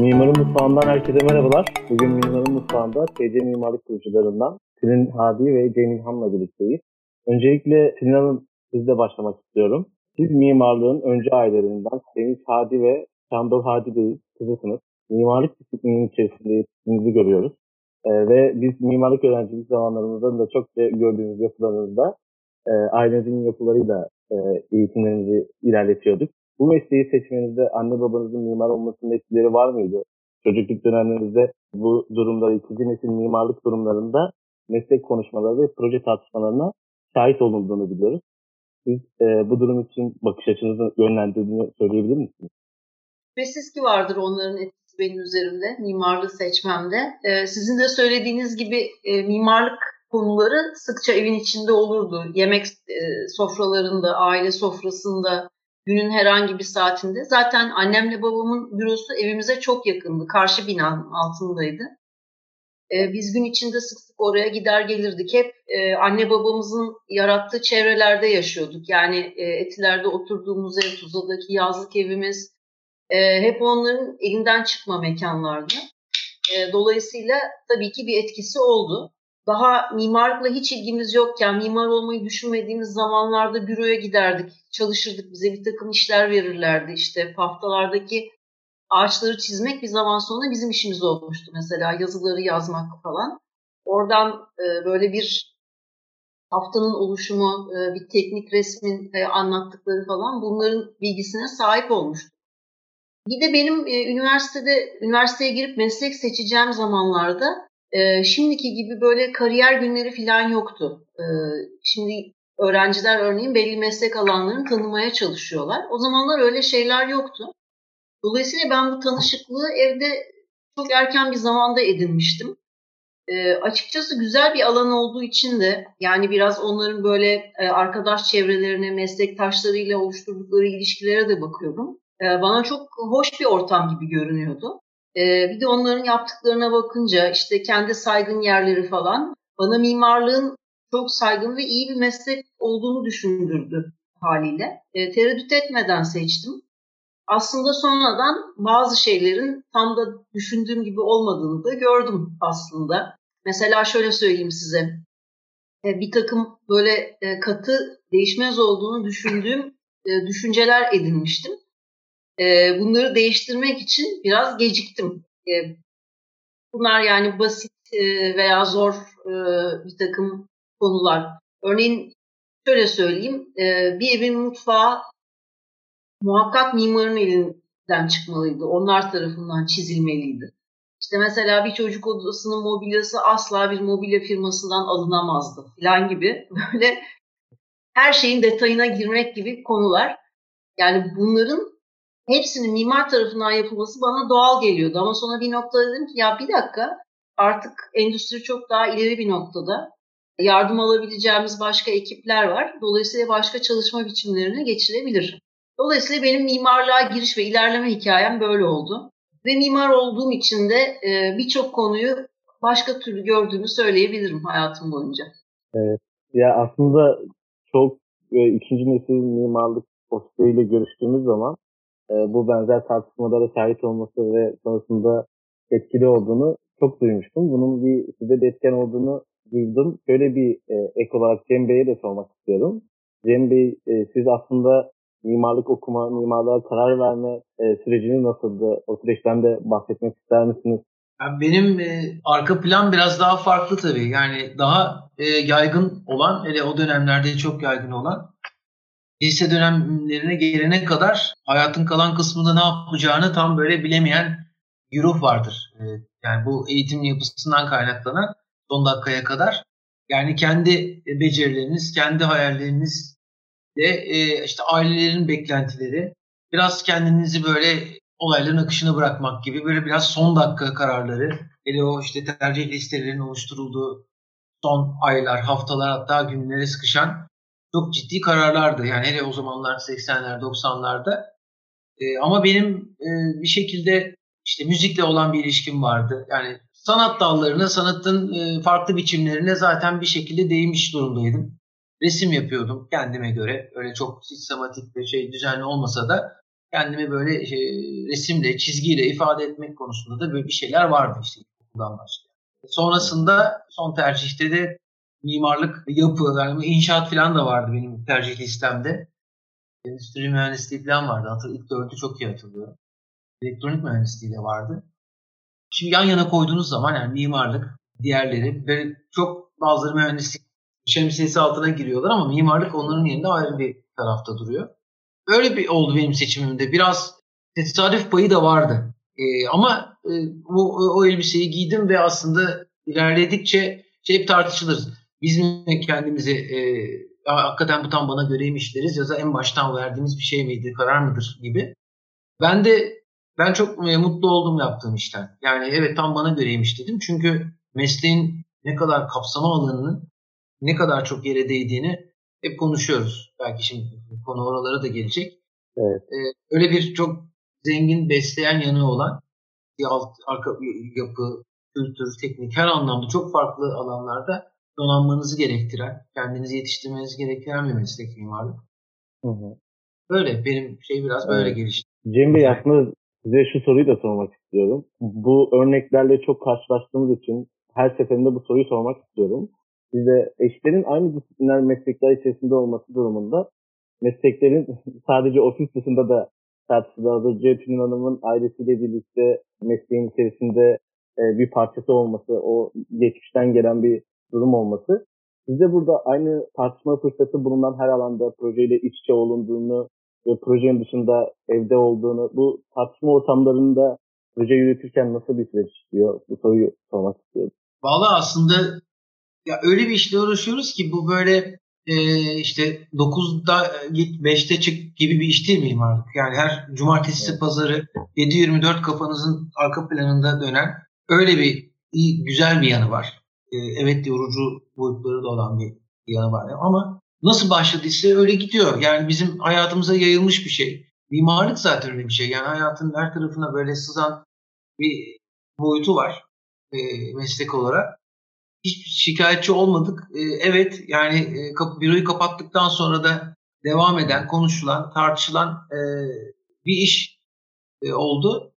Mimarın Mutfağı'ndan herkese merhabalar. Bugün Mimarın Mutfağı'nda TC Mimarlık kurucularından Tülin Hadi ve Cem İlhan'la birlikteyiz. Öncelikle Tülin Hanım sizle başlamak istiyorum. Siz mimarlığın önce ailelerinden Deniz Hadi ve Şandol Hadi Bey kızısınız. Mimarlık disiplininin içerisinde yetiştiğinizi görüyoruz. Ee, ve biz mimarlık öğrencilik zamanlarımızda da çok gördüğümüz yapılarınızda e, ailenizin yapılarıyla e, eğitimlerinizi ilerletiyorduk. Bu mesleği seçmenizde anne babanızın mimar olmasının etkileri var mıydı? Çocukluk dönemlerinizde bu durumda ikinci nesil mimarlık durumlarında meslek konuşmaları ve proje tartışmalarına şahit olunduğunu biliyoruz. Siz e, bu durum için bakış açınızı yönlendirdiğini söyleyebilir misiniz? Şüphesiz ki vardır onların etkisi benim üzerimde, mimarlığı seçmemde. Ee, sizin de söylediğiniz gibi e, mimarlık konuları sıkça evin içinde olurdu. Yemek e, sofralarında, aile sofrasında, günün herhangi bir saatinde. Zaten annemle babamın bürosu evimize çok yakındı. Karşı binanın altındaydı. Ee, biz gün içinde sık sık oraya gider gelirdik. Hep e, anne babamızın yarattığı çevrelerde yaşıyorduk. Yani e, Etiler'de oturduğumuz ev, Tuzla'daki yazlık evimiz e, hep onların elinden çıkma mekanlardı. Dolayısıyla tabii ki bir etkisi oldu daha mimarlıkla hiç ilgimiz yokken, mimar olmayı düşünmediğimiz zamanlarda büroya giderdik, çalışırdık, bize bir takım işler verirlerdi. İşte haftalardaki ağaçları çizmek bir zaman sonra bizim işimiz olmuştu. Mesela yazıları yazmak falan. Oradan e, böyle bir haftanın oluşumu, e, bir teknik resmin e, anlattıkları falan bunların bilgisine sahip olmuştu. Bir de benim üniversitede üniversiteye girip meslek seçeceğim zamanlarda e, şimdiki gibi böyle kariyer günleri falan yoktu. E, şimdi öğrenciler örneğin belli meslek alanlarını tanımaya çalışıyorlar. O zamanlar öyle şeyler yoktu. Dolayısıyla ben bu tanışıklığı evde çok erken bir zamanda edinmiştim. E, açıkçası güzel bir alan olduğu için de yani biraz onların böyle e, arkadaş çevrelerine, meslektaşlarıyla oluşturdukları ilişkilere de bakıyordum. E, bana çok hoş bir ortam gibi görünüyordu. Ee, bir de onların yaptıklarına bakınca işte kendi saygın yerleri falan bana mimarlığın çok saygın ve iyi bir meslek olduğunu düşündürdü haliyle. E, tereddüt etmeden seçtim. Aslında sonradan bazı şeylerin tam da düşündüğüm gibi olmadığını da gördüm aslında. Mesela şöyle söyleyeyim size. E, bir takım böyle e, katı değişmez olduğunu düşündüğüm e, düşünceler edinmiştim e, bunları değiştirmek için biraz geciktim. E, bunlar yani basit e, veya zor e, bir takım konular. Örneğin şöyle söyleyeyim, e, bir evin mutfağı muhakkak mimarın elinden çıkmalıydı. Onlar tarafından çizilmeliydi. İşte mesela bir çocuk odasının mobilyası asla bir mobilya firmasından alınamazdı falan gibi böyle her şeyin detayına girmek gibi konular. Yani bunların hepsinin mimar tarafından yapılması bana doğal geliyordu. Ama sonra bir noktada dedim ki ya bir dakika artık endüstri çok daha ileri bir noktada. Yardım alabileceğimiz başka ekipler var. Dolayısıyla başka çalışma biçimlerine geçilebilir. Dolayısıyla benim mimarlığa giriş ve ilerleme hikayem böyle oldu. Ve mimar olduğum için de e, birçok konuyu başka türlü gördüğümü söyleyebilirim hayatım boyunca. Evet. Ya aslında çok e, ikinci nesil mimarlık postuyla görüştüğümüz zaman e, bu benzer tartışmalara şahit olması ve sonrasında etkili olduğunu çok duymuştum. Bunun bir size de etken olduğunu duydum. Şöyle bir e, ek olarak Cem Bey'e de sormak istiyorum. Cem Bey e, siz aslında mimarlık okuma, mimarlığa karar verme e, sürecini nasıldı? O süreçten de bahsetmek ister misiniz? Benim arka plan biraz daha farklı tabii. Yani daha yaygın olan, hele o dönemlerde çok yaygın olan lise dönemlerine gelene kadar hayatın kalan kısmında ne yapacağını tam böyle bilemeyen bir ruh vardır. Ee, yani bu eğitim yapısından kaynaklanan son dakikaya kadar. Yani kendi becerileriniz, kendi hayalleriniz de e, işte ailelerin beklentileri, biraz kendinizi böyle olayların akışına bırakmak gibi böyle biraz son dakika kararları, hele o işte tercih listelerinin oluşturulduğu son aylar, haftalar hatta günlere sıkışan çok ciddi kararlardı. Yani hele o zamanlar 80'ler 90'larda. E, ama benim e, bir şekilde işte müzikle olan bir ilişkim vardı. Yani sanat dallarına, sanatın e, farklı biçimlerine zaten bir şekilde değinmiş durumdaydım. Resim yapıyordum kendime göre. Öyle çok sistematik bir şey düzenli olmasa da kendimi böyle şey, resimle, çizgiyle ifade etmek konusunda da böyle bir şeyler vardı işte okuldan başlayan. Sonrasında son tercihte de mimarlık, yapı, yani inşaat falan da vardı benim tercih listemde. Endüstri mühendisliği falan vardı. Hatır, ilk dördü çok iyi hatırlıyorum. Elektronik mühendisliği de vardı. Şimdi yan yana koyduğunuz zaman yani mimarlık, diğerleri böyle çok bazıları mühendislik şemsiyesi altına giriyorlar ama mimarlık onların yerinde ayrı bir tarafta duruyor. Öyle bir oldu benim seçimimde. Biraz tesadüf payı da vardı. Ee, ama e, o, o elbiseyi giydim ve aslında ilerledikçe şey hep tartışılır. Biz mi kendimizi e, hakikaten bu tam bana göreymiş deriz ya da en baştan verdiğimiz bir şey miydi, karar mıdır gibi. Ben de ben çok e, mutlu oldum yaptığım işten. Yani evet tam bana göreymiş dedim. Çünkü mesleğin ne kadar kapsama alanının ne kadar çok yere değdiğini hep konuşuyoruz. Belki şimdi konu oralara da gelecek. Evet. Ee, öyle bir çok zengin, besleyen yanı olan bir alt, arka yapı, kültür, teknik her anlamda çok farklı alanlarda donanmanızı gerektiren, kendinizi yetiştirmenizi gerektiren bir meslek mimarlık. Hı hı. Böyle. Benim şey biraz böyle evet. gelişti. Cem Bey aslında size şu soruyu da sormak istiyorum. Bu örneklerle çok karşılaştığımız için her seferinde bu soruyu sormak istiyorum. Size eşlerin aynı disiplinler meslekler içerisinde olması durumunda mesleklerin sadece ofis dışında da tartışılardı. Ceytun Hanım'ın ailesiyle birlikte mesleğin içerisinde e, bir parçası olması, o geçmişten gelen bir durum olması. Size burada aynı tartışma fırsatı bulunan her alanda projeyle iç içe olunduğunu ve projenin dışında evde olduğunu, bu tartışma ortamlarında proje yürütürken nasıl bir süreç işliyor? Bu soruyu sormak istiyorum. Valla aslında ya öyle bir işle uğraşıyoruz ki bu böyle e, işte 9'da git 5'te çık gibi bir iş değil mimarlık. Yani her cumartesi evet. pazarı 7-24 kafanızın arka planında dönen öyle bir iyi, güzel bir yanı var. E, evet yorucu boyutları da olan bir yanı var. Ama nasıl başladıysa öyle gidiyor. Yani bizim hayatımıza yayılmış bir şey. Mimarlık zaten öyle bir şey. Yani hayatın her tarafına böyle sızan bir boyutu var e, meslek olarak hiç şikayetçi olmadık. E, evet yani e, kapı, büroyu kapattıktan sonra da devam eden, konuşulan, tartışılan e, bir iş e, oldu.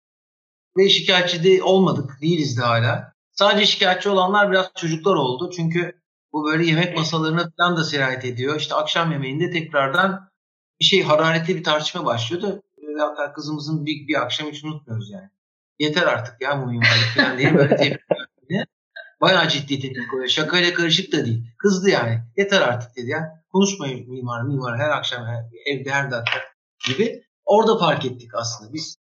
Ve şikayetçi de olmadık, değiliz de hala. Sadece şikayetçi olanlar biraz çocuklar oldu. Çünkü bu böyle yemek masalarına falan da sirayet ediyor. İşte akşam yemeğinde tekrardan bir şey hararetli bir tartışma başlıyordu. Hatta kızımızın bir, bir akşam hiç unutmuyoruz yani. Yeter artık ya bu mimarlık falan diye böyle tepki Bayağı ciddi tepki koyuyor. Şakayla karışık da değil. Kızdı yani. Yeter artık dedi ya. Konuşmayın mimar mimar her akşam her, evde her dakika gibi. Orada fark ettik aslında. Biz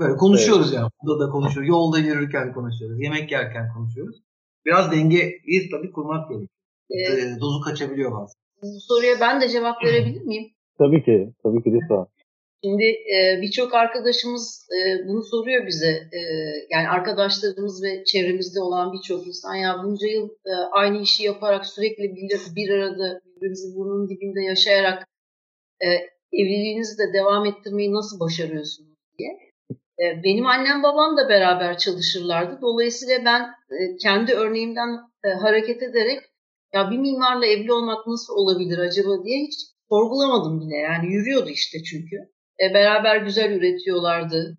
böyle konuşuyoruz evet. yani. Burada da konuşuyoruz. Yolda yürürken konuşuyoruz. Yemek yerken konuşuyoruz. Biraz dengeyi tabii kurmak gerekiyor. Evet. Dozu kaçabiliyor bazen. Bu soruya ben de cevap verebilir miyim? Tabii ki. Tabii ki lütfen. Şimdi e, birçok arkadaşımız e, bunu soruyor bize. E, yani arkadaşlarımız ve çevremizde olan birçok insan ya bunca yıl e, aynı işi yaparak sürekli bir, bir arada birbirinizin burnunun dibinde yaşayarak e, evliliğinizi de devam ettirmeyi nasıl başarıyorsunuz diye. E, benim annem babam da beraber çalışırlardı. Dolayısıyla ben e, kendi örneğimden e, hareket ederek ya bir mimarla evli olmak nasıl olabilir acaba diye hiç sorgulamadım bile. Yani yürüyordu işte çünkü. Beraber güzel üretiyorlardı,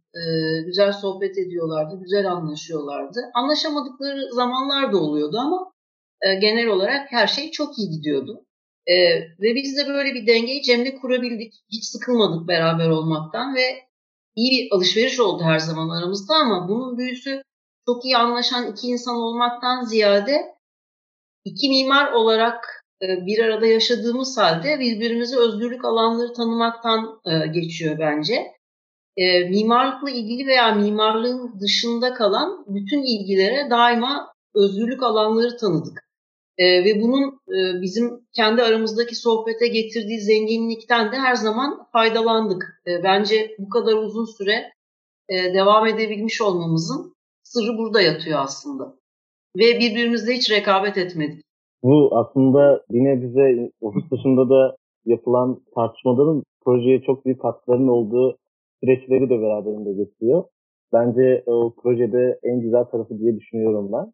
güzel sohbet ediyorlardı, güzel anlaşıyorlardı. Anlaşamadıkları zamanlar da oluyordu ama genel olarak her şey çok iyi gidiyordu. Ve biz de böyle bir dengeyi Cem'le kurabildik. Hiç sıkılmadık beraber olmaktan ve iyi bir alışveriş oldu her zaman aramızda ama bunun büyüsü çok iyi anlaşan iki insan olmaktan ziyade iki mimar olarak e, bir arada yaşadığımız halde birbirimize özgürlük alanları tanımaktan e, geçiyor bence. E, mimarlıkla ilgili veya mimarlığın dışında kalan bütün ilgilere daima özgürlük alanları tanıdık. Ve bunun bizim kendi aramızdaki sohbete getirdiği zenginlikten de her zaman faydalandık. Bence bu kadar uzun süre devam edebilmiş olmamızın sırrı burada yatıyor aslında. Ve birbirimizle hiç rekabet etmedik. Bu aslında yine bize ofis dışında da yapılan tartışmaların projeye çok büyük katkılarının olduğu süreçleri de beraberinde getiriyor. Bence o projede en güzel tarafı diye düşünüyorum ben.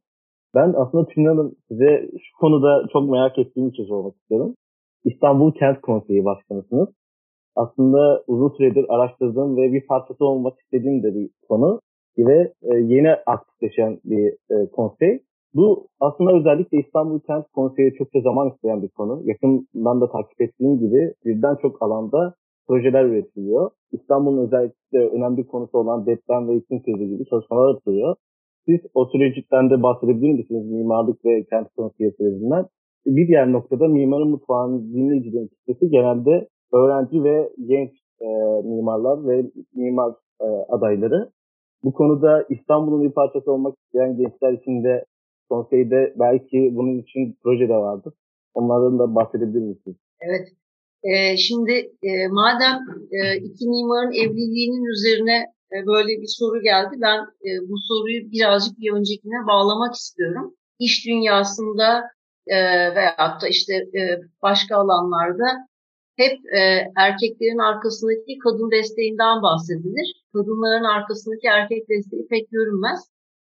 Ben aslında Tülin size şu konuda çok merak ettiğim için sormak istiyorum. İstanbul Kent Konseyi Başkanısınız. aslında uzun süredir araştırdığım ve bir parçası olmak istediğim de bir konu ve e, yeni aktifleşen bir e, konsey. Bu aslında özellikle İstanbul Kent Konseyi çokça zaman isteyen bir konu. Yakından da takip ettiğim gibi birden çok alanda projeler üretiliyor. İstanbul'un özellikle önemli konusu olan deprem ve iklim krizi gibi çalışmalar yapılıyor. Siz o süreçten de bahsedebilir misiniz mimarlık ve kent konseyi sürecinden? Bir diğer noktada mimarın mutfağının dinleyicilerin kitlesi genelde öğrenci ve genç e, mimarlar ve mimar e, adayları. Bu konuda İstanbul'un bir parçası olmak isteyen gençler için de konseyde belki bunun için proje de vardır. Onlardan da bahsedebilir misiniz? Evet. Ee, şimdi e, madem e, iki mimarın evliliğinin üzerine böyle bir soru geldi, ben e, bu soruyu birazcık bir öncekine bağlamak istiyorum. İş dünyasında e, veyahut da işte e, başka alanlarda hep e, erkeklerin arkasındaki kadın desteğinden bahsedilir. Kadınların arkasındaki erkek desteği pek görünmez.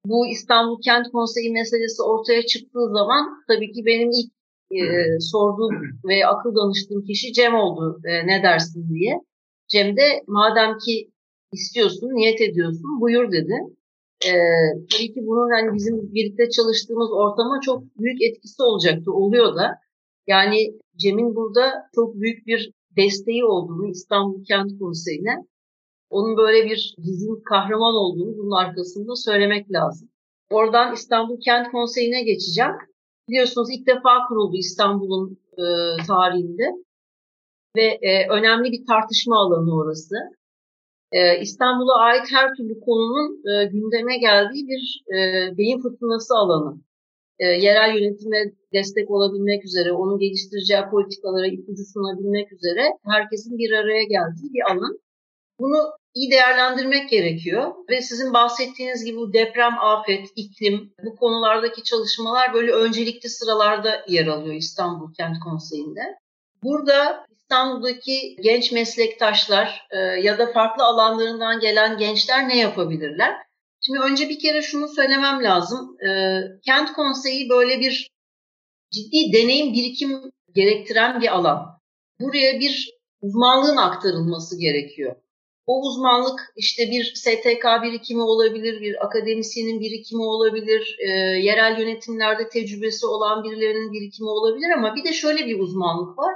Bu İstanbul Kent Konseyi meselesi ortaya çıktığı zaman tabii ki benim ilk e, sorduğum ve akıl danıştığım kişi Cem oldu e, ne dersin diye. Cem de madem ki istiyorsun, niyet ediyorsun buyur dedi. E, tabii ki bunun hani bizim birlikte çalıştığımız ortama çok büyük etkisi olacaktı, oluyor da. Yani Cem'in burada çok büyük bir desteği olduğunu İstanbul Kent Konseyi'ne, onun böyle bir bizim kahraman olduğunu bunun arkasında söylemek lazım. Oradan İstanbul Kent Konseyi'ne geçeceğim. Biliyorsunuz ilk defa kuruldu İstanbul'un e, tarihinde ve e, önemli bir tartışma alanı orası. E, İstanbul'a ait her türlü konunun e, gündeme geldiği bir e, beyin fırtınası alanı e, yerel yönetime destek olabilmek üzere, onun geliştireceği politikalara ipucu sunabilmek üzere herkesin bir araya geldiği bir alan. Bunu iyi değerlendirmek gerekiyor ve sizin bahsettiğiniz gibi bu deprem, afet, iklim bu konulardaki çalışmalar böyle öncelikli sıralarda yer alıyor İstanbul Kent Konseyi'nde. Burada İstanbul'daki genç meslektaşlar e, ya da farklı alanlarından gelen gençler ne yapabilirler? Şimdi önce bir kere şunu söylemem lazım. E, kent konseyi böyle bir ciddi deneyim birikim gerektiren bir alan. Buraya bir uzmanlığın aktarılması gerekiyor. O uzmanlık işte bir STK birikimi olabilir, bir akademisyenin birikimi olabilir, e, yerel yönetimlerde tecrübesi olan birilerinin birikimi olabilir ama bir de şöyle bir uzmanlık var.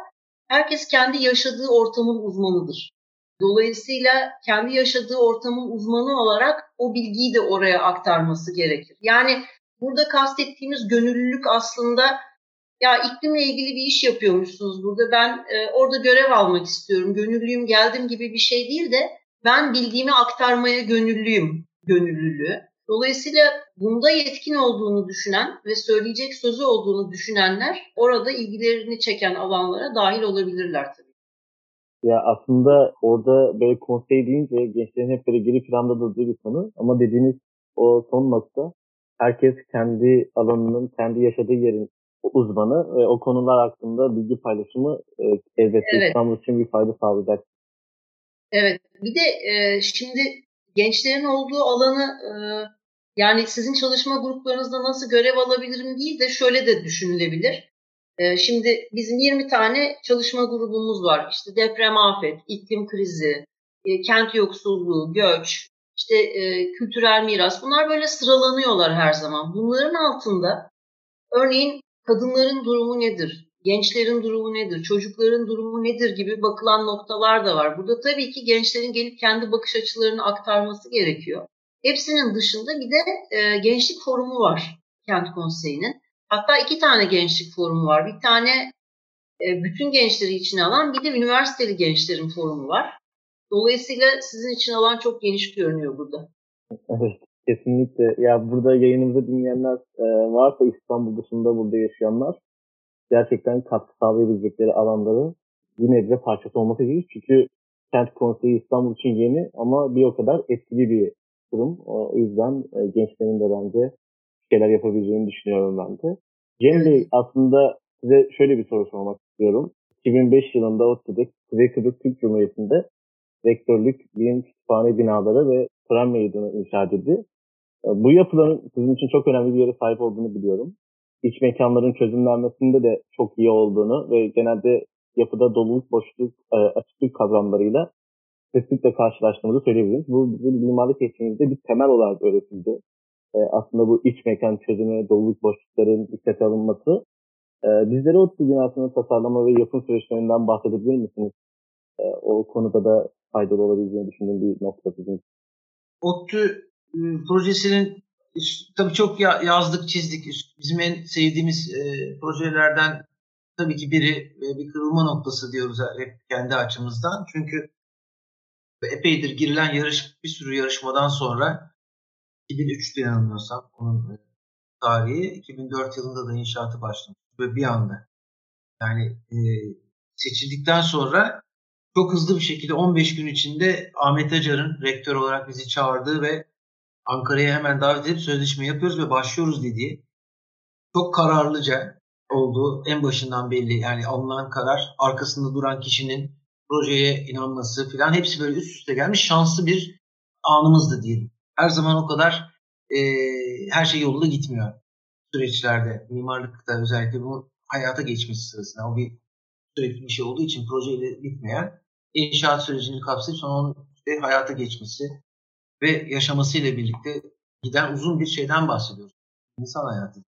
Herkes kendi yaşadığı ortamın uzmanıdır. Dolayısıyla kendi yaşadığı ortamın uzmanı olarak o bilgiyi de oraya aktarması gerekir. Yani burada kastettiğimiz gönüllülük aslında ya iklimle ilgili bir iş yapıyormuşsunuz burada ben e, orada görev almak istiyorum, gönüllüyüm geldim gibi bir şey değil de ben bildiğimi aktarmaya gönüllüyüm gönüllülüğü. Dolayısıyla bunda yetkin olduğunu düşünen ve söyleyecek sözü olduğunu düşünenler orada ilgilerini çeken alanlara dahil olabilirler tabii. Ya aslında orada böyle konsey deyince gençlerin hep böyle geri planda durduğu bir konu. Ama dediğiniz o son nokta herkes kendi alanının, kendi yaşadığı yerin uzmanı ve o konular hakkında bilgi paylaşımı e, elbette evet. İstanbul için bir fayda sağlayacak. Evet. Bir de e, şimdi gençlerin olduğu alanı e, yani sizin çalışma gruplarınızda nasıl görev alabilirim değil de şöyle de düşünülebilir. Ee, şimdi bizim 20 tane çalışma grubumuz var. İşte deprem, afet, iklim krizi, e, kent yoksulluğu, göç, işte e, kültürel miras. Bunlar böyle sıralanıyorlar her zaman. Bunların altında örneğin kadınların durumu nedir? Gençlerin durumu nedir? Çocukların durumu nedir gibi bakılan noktalar da var. Burada tabii ki gençlerin gelip kendi bakış açılarını aktarması gerekiyor. Hepsinin dışında bir de e, gençlik forumu var kent konseyinin. Hatta iki tane gençlik forumu var. Bir tane e, bütün gençleri içine alan bir de üniversiteli gençlerin forumu var. Dolayısıyla sizin için alan çok geniş görünüyor burada. Evet, kesinlikle. Ya burada yayınımızı dinleyenler e, varsa İstanbul dışında burada yaşayanlar gerçekten katkı sağlayabilecekleri alanları bir nebze parçası olması gerekiyor. Çünkü kent konseyi İstanbul için yeni ama bir o kadar etkili bir kurum. O yüzden e, gençlerin de bence şeyler yapabileceğini düşünüyorum ben de. Cem Bey aslında size şöyle bir soru sormak istiyorum. 2005 yılında ODTÜ'de Kuzey Kıbrıs Türk Cumhuriyeti'nde rektörlük, bilim kütüphane binaları ve tören meydanı inşa edildi. Bu yapıların sizin için çok önemli bir yere sahip olduğunu biliyorum. İç mekanların çözümlenmesinde de çok iyi olduğunu ve genelde yapıda doluluk, boşluk, e, açıklık kavramlarıyla kesinlikle karşılaştığımızı söyleyebiliriz. Bu bizim mimarlık eğitimimizde bir temel olarak öğretildi. E, aslında bu iç mekan çözümü, doluluk boşlukların dikkate alınması. E, bizlere o binasını tasarlama ve yapım süreçlerinden bahsedebilir misiniz? E, o konuda da faydalı olabileceğini düşündüğüm bir nokta sizin. ODTÜ e, projesinin tabii çok yazdık, çizdik. Bizim en sevdiğimiz e, projelerden tabii ki biri e, bir kırılma noktası diyoruz hep kendi açımızdan. Çünkü epeydir girilen yarış bir sürü yarışmadan sonra 2003'te yanılmıyorsam onun e, tarihi 2004 yılında da inşaatı başlamış ve bir anda yani e, seçildikten sonra çok hızlı bir şekilde 15 gün içinde Ahmet Acar'ın rektör olarak bizi çağırdığı ve Ankara'ya hemen davet edip sözleşme yapıyoruz ve başlıyoruz dediği çok kararlıca olduğu en başından belli. Yani alınan karar arkasında duran kişinin projeye inanması falan hepsi böyle üst üste gelmiş şanslı bir anımızdı diyelim. Her zaman o kadar e, her şey yolunda gitmiyor süreçlerde. Mimarlıkta özellikle bu hayata geçmesi sırasında o bir sürekli bir şey olduğu için projeyle bitmeyen inşaat sürecini kapsayıp sonra onun işte hayata geçmesi ve yaşamasıyla birlikte giden uzun bir şeyden bahsediyoruz. İnsan hayatı.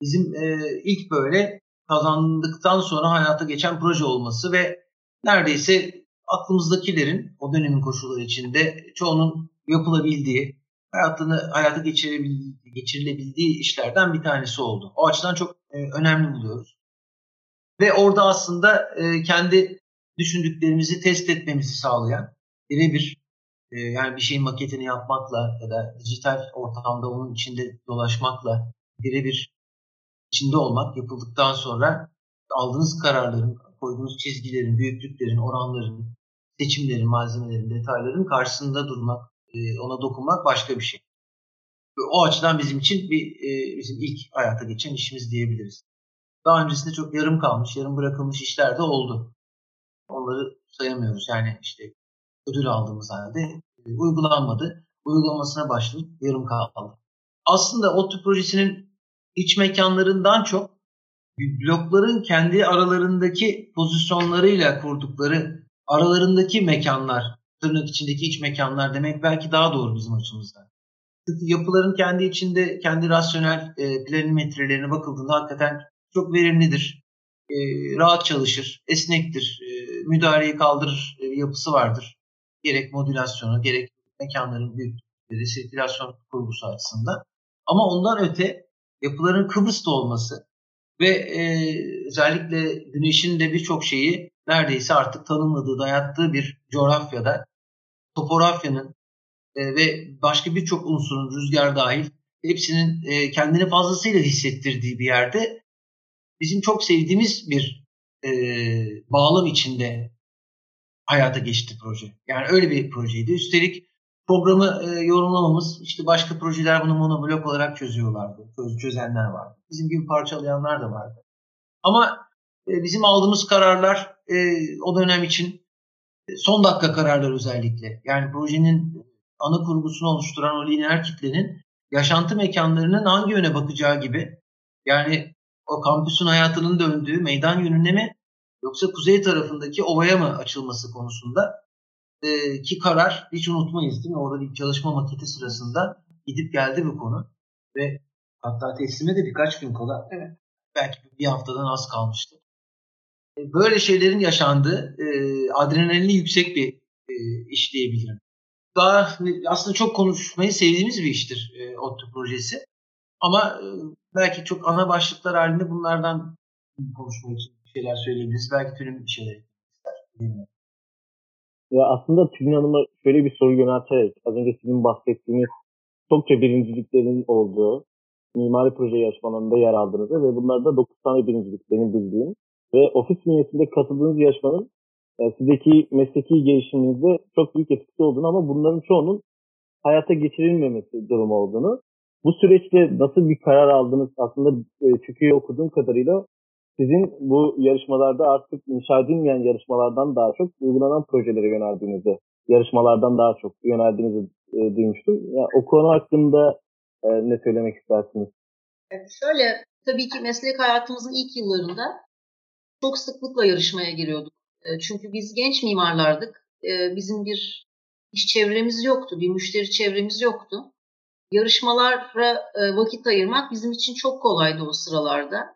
Bizim e, ilk böyle kazandıktan sonra hayata geçen proje olması ve neredeyse aklımızdakilerin o dönemin koşulları içinde çoğunun yapılabildiği, hayatını hayata geçirilebildiği, işlerden bir tanesi oldu. O açıdan çok e, önemli buluyoruz. Ve orada aslında e, kendi düşündüklerimizi test etmemizi sağlayan birebir e, yani bir şeyin maketini yapmakla ya da dijital ortamda onun içinde dolaşmakla birebir içinde olmak yapıldıktan sonra aldığınız kararların, koyduğunuz çizgilerin, büyüklüklerin, oranların, seçimlerin, malzemelerin, detayların karşısında durmak, e, ona dokunmak başka bir şey. O açıdan bizim için bir e, bizim ilk hayata geçen işimiz diyebiliriz. Daha öncesinde çok yarım kalmış, yarım bırakılmış işler de oldu. Onları sayamıyoruz. Yani işte ödül aldığımız halde uygulanmadı. Uygulamasına başlayıp yarım kaldı. Aslında ODTÜ projesinin iç mekanlarından çok blokların kendi aralarındaki pozisyonlarıyla kurdukları aralarındaki mekanlar, tırnak içindeki iç mekanlar demek belki daha doğru bizim açımızdan. Çünkü yapıların kendi içinde kendi rasyonel e, planimetrelerine bakıldığında hakikaten çok verimlidir. E, rahat çalışır, esnektir, e, müdahaleyi kaldırır e, yapısı vardır. Gerek modülasyonu, gerek mekanların büyüklükleri, sirkülasyon kurgusu açısından. Ama ondan öte yapıların Kıbrıs'ta olması ve e, özellikle güneşin de birçok şeyi neredeyse artık tanımladığı, dayattığı bir coğrafyada topografyanın e, ve başka birçok unsurun rüzgar dahil hepsinin e, kendini fazlasıyla hissettirdiği bir yerde bizim çok sevdiğimiz bir e, bağlam içinde hayata geçti proje. Yani öyle bir projeydi. Üstelik programı e, yorumlamamız işte başka projeler bunu monoblok olarak çözüyorlardı. Çöz, çözenler vardı. Bizim gibi parçalayanlar da vardı. Ama e, bizim aldığımız kararlar e, o dönem için e, son dakika kararlar özellikle. Yani projenin ana kurgusunu oluşturan o lineer kitlenin yaşantı mekanlarının hangi yöne bakacağı gibi yani o kampüsün hayatının döndüğü meydan yönüne mi yoksa kuzey tarafındaki ovaya mı açılması konusunda e, ki karar hiç unutmayız değil mi? Orada bir çalışma maketi sırasında gidip geldi bu konu ve hatta teslime de birkaç gün kala evet. belki bir haftadan az kalmıştı. E, böyle şeylerin yaşandığı e, adrenalini yüksek bir e, iş diyebilirim. Daha aslında çok konuşmayı sevdiğimiz bir iştir e, ODTÜ projesi. Ama e, belki çok ana başlıklar halinde bunlardan konuşmak için şeyler söyleyebiliriz. Belki Tülin bir şeyler ister. Ya aslında Tülin Hanım'a şöyle bir soru yönelterek az önce sizin bahsettiğiniz çokça birinciliklerin olduğu mimari proje yarışmalarında yer aldığınızı ve bunlarda 9 tane birincilik benim bildiğim ve ofis bünyesinde katıldığınız yarışmanın e, sizdeki mesleki gelişiminizde çok büyük etkisi olduğunu ama bunların çoğunun hayata geçirilmemesi durumu olduğunu. Bu süreçte nasıl bir karar aldınız? Aslında e, çünkü okuduğum kadarıyla sizin bu yarışmalarda artık inşa edilmeyen yarışmalardan daha çok uygulanan projelere yöneldiğinizi, yarışmalardan daha çok yöneldiğinizi e, duymuştum. Yani o konu hakkında e, ne söylemek istersiniz? Şöyle, tabii ki meslek hayatımızın ilk yıllarında çok sıklıkla yarışmaya giriyorduk. Çünkü biz genç mimarlardık. Bizim bir iş çevremiz yoktu, bir müşteri çevremiz yoktu. Yarışmalara vakit ayırmak bizim için çok kolaydı o sıralarda.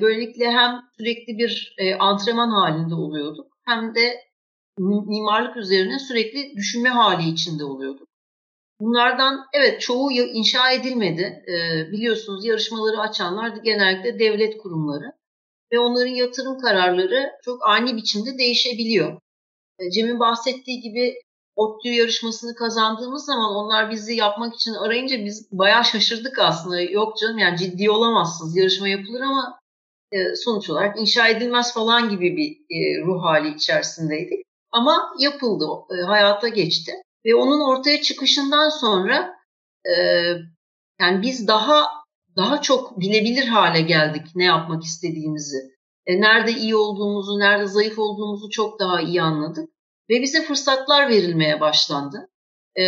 Böylelikle hem sürekli bir antrenman halinde oluyorduk hem de mimarlık üzerine sürekli düşünme hali içinde oluyorduk. Bunlardan evet çoğu inşa edilmedi. biliyorsunuz yarışmaları açanlar genellikle devlet kurumları ve onların yatırım kararları çok ani biçimde değişebiliyor. Cem'in bahsettiği gibi ODTÜ yarışmasını kazandığımız zaman onlar bizi yapmak için arayınca biz bayağı şaşırdık aslında. Yok canım yani ciddi olamazsınız yarışma yapılır ama sonuç olarak inşa edilmez falan gibi bir ruh hali içerisindeydik. Ama yapıldı, hayata geçti. Ve onun ortaya çıkışından sonra yani biz daha daha çok bilebilir hale geldik ne yapmak istediğimizi. E, nerede iyi olduğumuzu, nerede zayıf olduğumuzu çok daha iyi anladık. Ve bize fırsatlar verilmeye başlandı. E,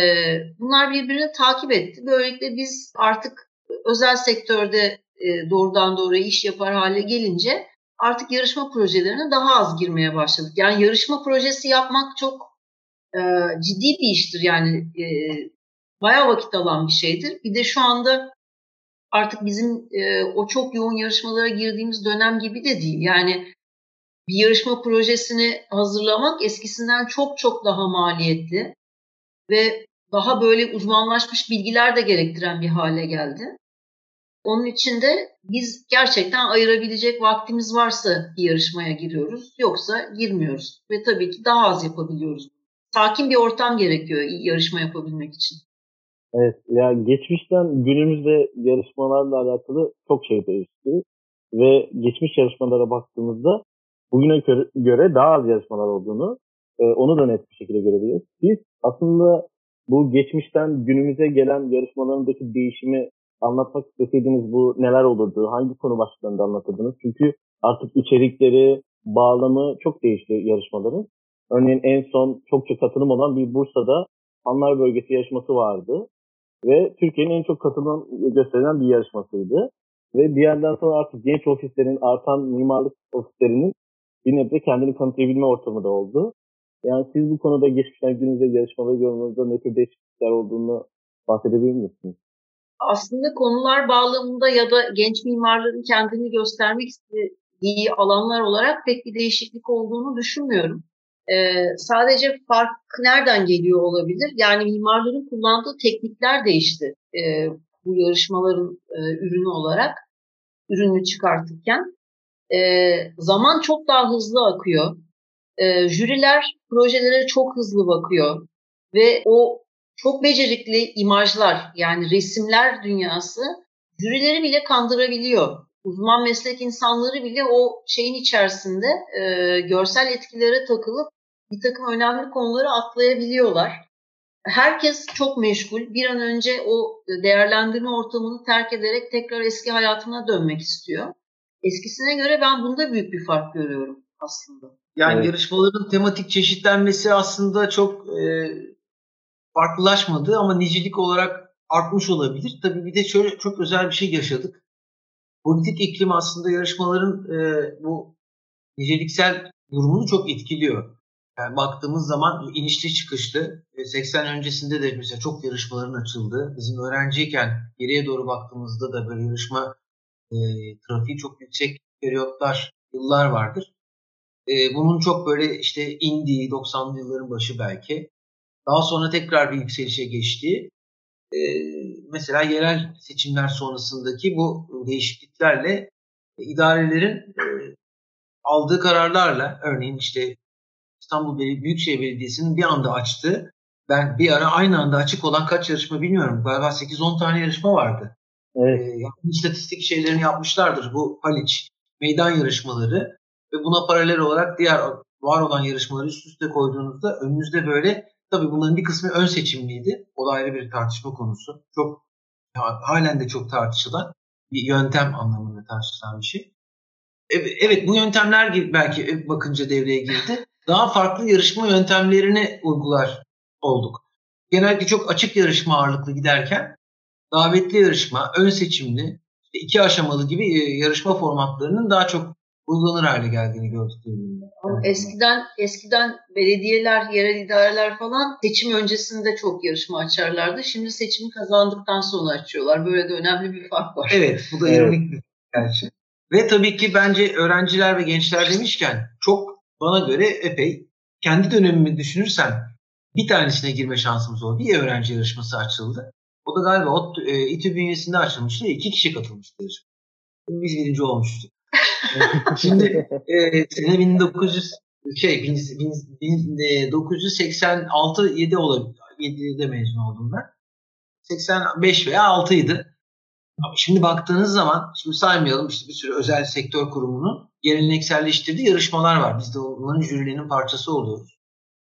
bunlar birbirini takip etti. Böylelikle biz artık özel sektörde e, doğrudan doğruya iş yapar hale gelince artık yarışma projelerine daha az girmeye başladık. Yani yarışma projesi yapmak çok e, ciddi bir iştir. Yani e, bayağı vakit alan bir şeydir. Bir de şu anda artık bizim e, o çok yoğun yarışmalara girdiğimiz dönem gibi de değil. Yani bir yarışma projesini hazırlamak eskisinden çok çok daha maliyetli ve daha böyle uzmanlaşmış bilgiler de gerektiren bir hale geldi. Onun için de biz gerçekten ayırabilecek vaktimiz varsa bir yarışmaya giriyoruz, yoksa girmiyoruz ve tabii ki daha az yapabiliyoruz. Sakin bir ortam gerekiyor yarışma yapabilmek için. Evet, ya geçmişten günümüzde yarışmalarla alakalı çok şey değişti ve geçmiş yarışmalara baktığımızda bugüne göre daha az yarışmalar olduğunu e, onu da net bir şekilde görebiliriz. Biz aslında bu geçmişten günümüze gelen yarışmalarındaki değişimi anlatmak istediğiniz bu neler olurdu? Hangi konu başlıklarında anlatırdınız? Çünkü artık içerikleri, bağlamı çok değişti yarışmaların. Örneğin en son çokça katılım olan bir Bursa'da Anlar Bölgesi yarışması vardı. Ve Türkiye'nin en çok katılım gösterilen bir yarışmasıydı. Ve bir yerden sonra artık genç ofislerin, artan mimarlık ofislerinin bir nebze kendini kanıtlayabilme ortamı da oldu. Yani siz bu konuda geçmişten günümüze yarışmaları yorumunuzda ne tür değişiklikler olduğunu bahsedebilir misiniz? Aslında konular bağlamında ya da genç mimarların kendini göstermek istediği alanlar olarak pek bir değişiklik olduğunu düşünmüyorum. Ee, sadece fark nereden geliyor olabilir? Yani mimarların kullandığı teknikler değişti e, bu yarışmaların e, ürünü olarak, ürünü çıkartırken. E, zaman çok daha hızlı akıyor. E, jüriler projelere çok hızlı bakıyor ve o çok becerikli imajlar yani resimler dünyası jürileri bile kandırabiliyor. Uzman meslek insanları bile o şeyin içerisinde e, görsel etkilere takılıp bir takım önemli konuları atlayabiliyorlar. Herkes çok meşgul. Bir an önce o değerlendirme ortamını terk ederek tekrar eski hayatına dönmek istiyor. Eskisine göre ben bunda büyük bir fark görüyorum aslında. Yani evet. yarışmaların tematik çeşitlenmesi aslında çok e, farklılaşmadı ama nicelik olarak artmış olabilir. Tabii bir de şöyle çok özel bir şey yaşadık. Politik iklim aslında yarışmaların e, bu niceliksel durumunu çok etkiliyor. Yani baktığımız zaman inişli çıkışlı. 80 öncesinde de mesela çok yarışmaların açıldı. Bizim öğrenciyken geriye doğru baktığımızda da böyle yarışma e, trafiği çok yüksek periyotlar, yıllar vardır. E, bunun çok böyle işte indiği 90'lı yılların başı belki. Daha sonra tekrar bir yükselişe geçtiği. E, mesela yerel seçimler sonrasındaki bu değişikliklerle idarelerin e, aldığı kararlarla örneğin işte İstanbul Büyükşehir Belediyesi'nin bir anda açtığı ben bir ara aynı anda açık olan kaç yarışma bilmiyorum. Galiba 8-10 tane yarışma vardı. Evet. Ee, istatistik şeylerini yapmışlardır bu Haliç meydan yarışmaları ve buna paralel olarak diğer var olan yarışmaları üst üste koyduğunuzda önünüzde böyle tabii bunların bir kısmı ön seçimliydi. O da ayrı bir tartışma konusu. Çok halen de çok tartışılan bir yöntem anlamında tartışılan bir şey. Evet bu yöntemler belki bakınca devreye girdi daha farklı yarışma yöntemlerini uygular olduk. Genellikle çok açık yarışma ağırlıklı giderken davetli yarışma, ön seçimli, iki aşamalı gibi e, yarışma formatlarının daha çok uygulanır hale geldiğini gördük diyebilirim. Eskiden eskiden belediyeler, yerel idareler falan seçim öncesinde çok yarışma açarlardı. Şimdi seçimi kazandıktan sonra açıyorlar. Böyle de önemli bir fark var. Evet, bu da ironik bir gerçek. Ve tabii ki bence öğrenciler ve gençler demişken çok bana göre epey kendi dönemimi düşünürsem bir tanesine girme şansımız oldu. Bir öğrenci yarışması açıldı. O da galiba o, e, İTÜ bünyesinde açılmıştı. İki kişi katılmıştı yarışmaya. Biz birinci olmuştuk. Şimdi e, sene 1900 şey 1986 7 olabilir. 7'de mezun ben. 85 veya 6 idi. Şimdi baktığınız zaman, şimdi saymayalım işte bir sürü özel sektör kurumunun gelenekselleştirdiği yarışmalar var. Biz de onların jürilerinin parçası oluyoruz.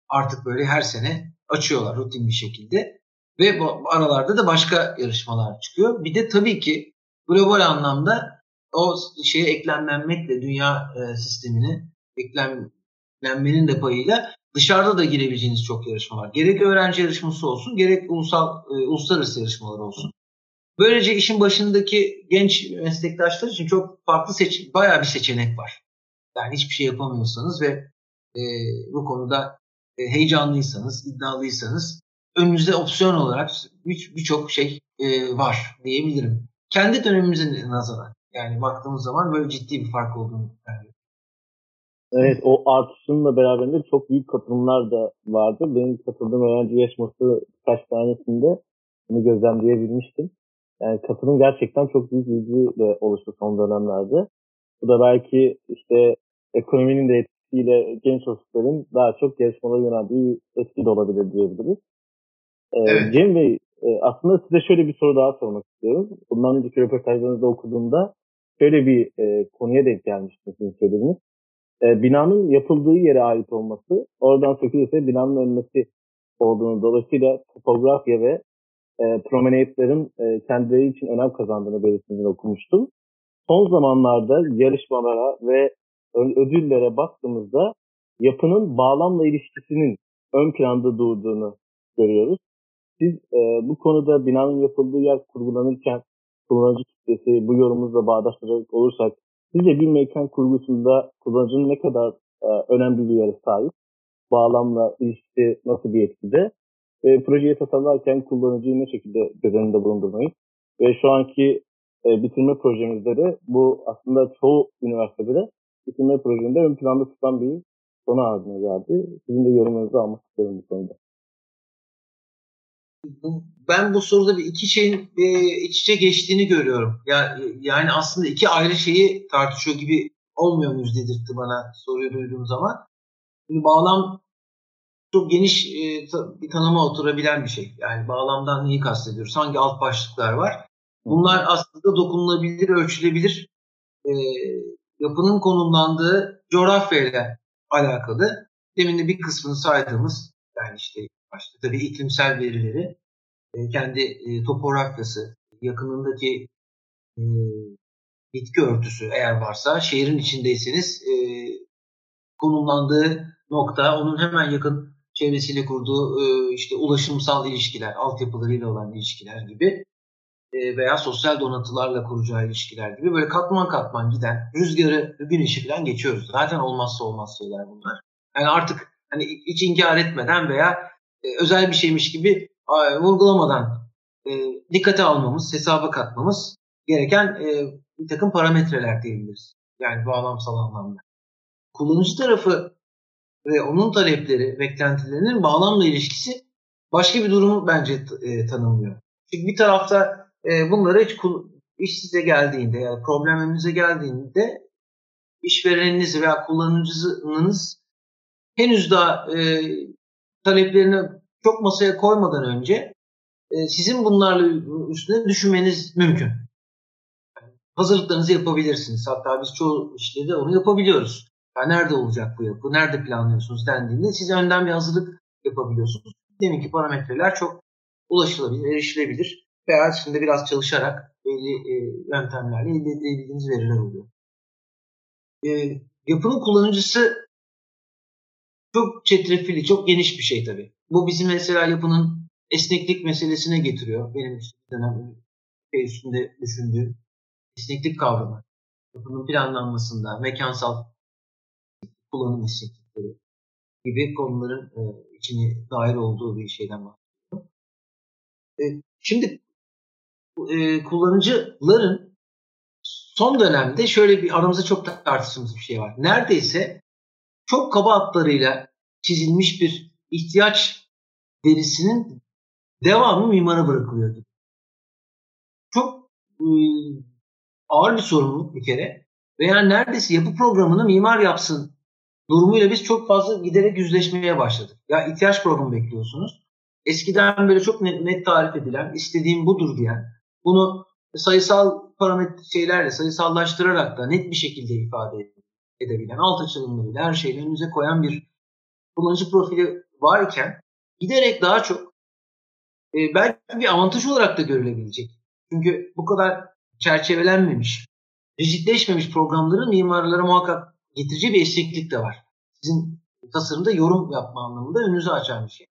Artık böyle her sene açıyorlar rutin bir şekilde. Ve bu aralarda da başka yarışmalar çıkıyor. Bir de tabii ki global anlamda o şeye eklemlenmekle dünya e, sistemine eklemlenmenin de payıyla dışarıda da girebileceğiniz çok yarışma var. Gerek öğrenci yarışması olsun, gerek ulusal e, uluslararası yarışmalar olsun. Böylece işin başındaki genç meslektaşlar için çok farklı seç bayağı bir seçenek var. Yani hiçbir şey yapamıyorsanız ve e, bu konuda e, heyecanlıysanız, iddialıysanız önünüzde opsiyon olarak birçok bir şey e, var diyebilirim. Kendi dönemimize nazaran. Yani baktığımız zaman böyle ciddi bir fark olduğunu yani. Evet o artışınla beraberinde çok büyük katılımlar da vardı. Benim katıldığım öğrenci yarışması birkaç tanesinde bunu gözlemleyebilmiştim. Yani katılım gerçekten çok büyük ilgiyle oluştu son dönemlerde. Bu da belki işte ekonominin de etkisiyle genç ofislerin daha çok yarışmalara yöneldiği etki de olabilir diyebiliriz. Ee, evet. Cem Bey e, aslında size şöyle bir soru daha sormak istiyorum. Bundan önceki röportajlarınızda okuduğumda şöyle bir e, konuya denk gelmiştim sizin söylediğiniz. E, binanın yapıldığı yere ait olması, oradan sökülürse binanın ölmesi olduğunu dolayısıyla topografya ve e, promenadlerin e, kendileri için önem kazandığını belirttiğini okumuştum. Son zamanlarda yarışmalara ve ödüllere baktığımızda yapının bağlamla ilişkisinin ön planda durduğunu görüyoruz. Siz e, bu konuda binanın yapıldığı yer kurgulanırken kullanıcı kitlesi bu yorumumuzla bağdaştıracak olursak sizce bir mekan kurgusunda kullanıcının ne kadar e, önemli bir yere sahip? Bağlamla ilişkisi nasıl bir etkide? E, projeyi tasarlarken kullanıcıyı ne şekilde göz önünde bulundurmayı? Ve şu anki e, bitirme projemizde de bu aslında çoğu üniversitede de bitirme projemde ön planda tutan bir konu haline geldi. Sizin de yorumunuzu almak istiyorum bu konuda ben bu soruda bir iki şeyin e, iç içe geçtiğini görüyorum. Ya, yani aslında iki ayrı şeyi tartışıyor gibi olmuyor muyuz dedirtti bana soruyu duyduğum zaman. Şimdi bağlam çok geniş e, bir tanıma oturabilen bir şey. Yani bağlamdan neyi kastediyoruz? Hangi alt başlıklar var? Bunlar aslında dokunulabilir, ölçülebilir e, yapının konumlandığı coğrafyayla alakalı. Demin de bir kısmını saydığımız yani işte başta tabii iklimsel verileri, e, kendi e, topografyası, yakınındaki e, bitki örtüsü eğer varsa, şehrin içindeyseniz konumlandığı nokta, onun hemen yakın çevresiyle kurduğu işte ulaşımsal ilişkiler, altyapılarıyla olan ilişkiler gibi veya sosyal donatılarla kuracağı ilişkiler gibi böyle katman katman giden rüzgarı, güneşi falan geçiyoruz. Zaten olmazsa olmaz şeyler bunlar. Yani artık hani hiç inkar etmeden veya özel bir şeymiş gibi vurgulamadan e, dikkate almamız, hesaba katmamız gereken e, bir takım parametreler diyebiliriz. Yani bağlamsal anlamda. Kullanıcı tarafı ve onun talepleri, beklentilerinin bağlamla ilişkisi başka bir durumu bence e, tanımlıyor. Çünkü bir tarafta e, bunları hiç iş size geldiğinde yani problemimize geldiğinde işvereniniz veya kullanıcınız henüz daha e, taleplerini çok masaya koymadan önce e, sizin bunlarla üstüne düşünmeniz mümkün. hazırlıklarınızı yapabilirsiniz. Hatta biz çoğu işte de onu yapabiliyoruz. Yani nerede olacak bu yapı, nerede planlıyorsunuz dendiğinde siz önden bir hazırlık yapabiliyorsunuz. Demin ki parametreler çok ulaşılabilir, erişilebilir. Veya şimdi biraz çalışarak belli e, yöntemlerle elde edebildiğiniz veriler oluyor. E, yapının kullanıcısı çok çetrefilli, çok geniş bir şey tabii. Bu bizim mesela yapının esneklik meselesine getiriyor. Benim dönem üstünde düşündüğüm esneklik kavramı. yapının planlanmasında, mekansal kullanım esneklikleri gibi konuların e, içine dair olduğu bir şeyden bahsediyorum. E, şimdi e, kullanıcıların son dönemde şöyle bir aramızda çok tartıştığımız bir şey var. Neredeyse çok kaba hatlarıyla çizilmiş bir ihtiyaç verisinin devamı mimara bırakılıyor gibi. Çok e, ağır bir sorumluluk bir kere. Veya neredeyse yapı programını mimar yapsın durumuyla biz çok fazla giderek yüzleşmeye başladık. Ya ihtiyaç programı bekliyorsunuz. Eskiden böyle çok net, net tarif edilen, istediğim budur diyen, bunu sayısal parametre şeylerle, sayısallaştırarak da net bir şekilde ifade edebilen, alt açılımlarıyla her şeyi önünüze koyan bir kullanıcı profili varken giderek daha çok e, belki bir avantaj olarak da görülebilecek. Çünkü bu kadar çerçevelenmemiş, rigidleşmemiş programların mimarlara muhakkak getirici bir esneklik de var. Sizin tasarımda yorum yapma anlamında önünüzü açan bir şey.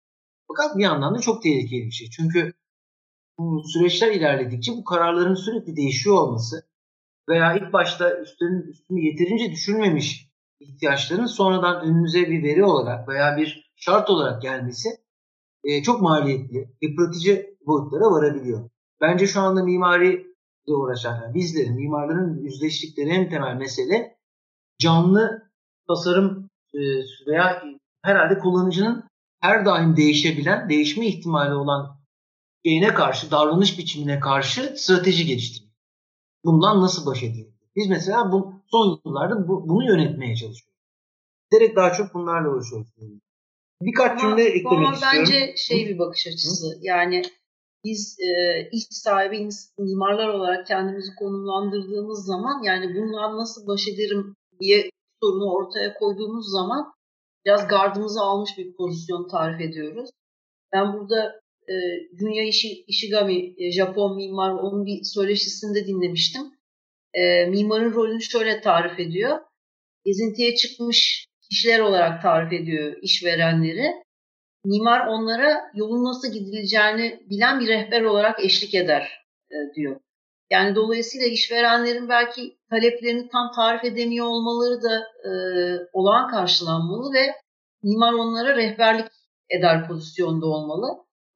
Fakat bir yandan da çok tehlikeli bir şey. Çünkü bu süreçler ilerledikçe bu kararların sürekli değişiyor olması veya ilk başta üstünün üstünü yeterince düşünmemiş ihtiyaçların sonradan önünüze bir veri olarak veya bir şart olarak gelmesi e, çok maliyetli, yıpratıcı boyutlara varabiliyor. Bence şu anda mimari ile uğraşan, yani bizlerin, mimarların yüzleştikleri en temel mesele canlı tasarım e, veya herhalde kullanıcının her daim değişebilen, değişme ihtimali olan şeyine karşı, davranış biçimine karşı strateji geliştirmek. Bundan nasıl baş edilir? Biz mesela bu son yıllarda bu, bunu yönetmeye çalışıyoruz. Direkt daha çok bunlarla uğraşıyoruz. Birkaç ama, cümle eklemek ama istiyorum. Bence şey bir bakış açısı. Hı? Yani biz e, iş sahibi mimarlar olarak kendimizi konumlandırdığımız zaman yani bundan nasıl baş ederim diye sorunu ortaya koyduğumuz zaman biraz gardımızı almış bir pozisyon tarif ediyoruz. Ben burada e, Junya Ishigami, e, Japon mimar, onun bir söyleşisinde dinlemiştim. E, mimarın rolünü şöyle tarif ediyor. Gezintiye çıkmış kişiler olarak tarif ediyor işverenleri. Mimar onlara yolun nasıl gidileceğini bilen bir rehber olarak eşlik eder e, diyor. Yani dolayısıyla işverenlerin belki taleplerini tam tarif edemiyor olmaları da e, olağan karşılanmalı ve mimar onlara rehberlik eder pozisyonda olmalı.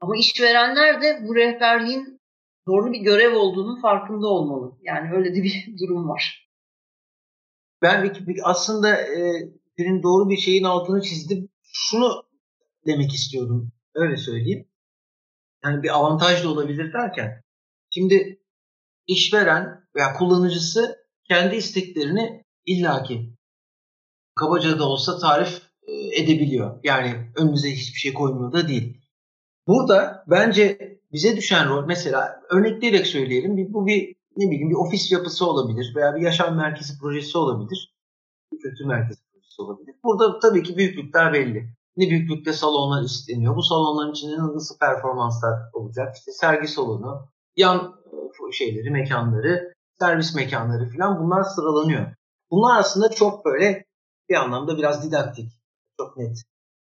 Ama işverenler de bu rehberliğin zorlu bir görev olduğunun farkında olmalı. Yani öyle de bir durum var. Ben aslında e, senin doğru bir şeyin altını çizdim. Şunu demek istiyordum. Öyle söyleyeyim. Yani bir avantaj da olabilir derken. Şimdi işveren veya kullanıcısı kendi isteklerini illaki kabaca da olsa tarif e, edebiliyor. Yani önümüze hiçbir şey koymuyor da değil. Burada bence bize düşen rol mesela örnekleyerek söyleyelim. Bu bir ne bileyim bir ofis yapısı olabilir veya bir yaşam merkezi projesi olabilir. Bir kültür merkezi projesi olabilir. Burada tabii ki büyüklükler belli. Ne büyüklükte salonlar isteniyor. Bu salonların içinde nasıl performanslar olacak? İşte sergi salonu, yan e, şeyleri, mekanları, servis mekanları falan bunlar sıralanıyor. Bunlar aslında çok böyle bir anlamda biraz didaktik, çok net,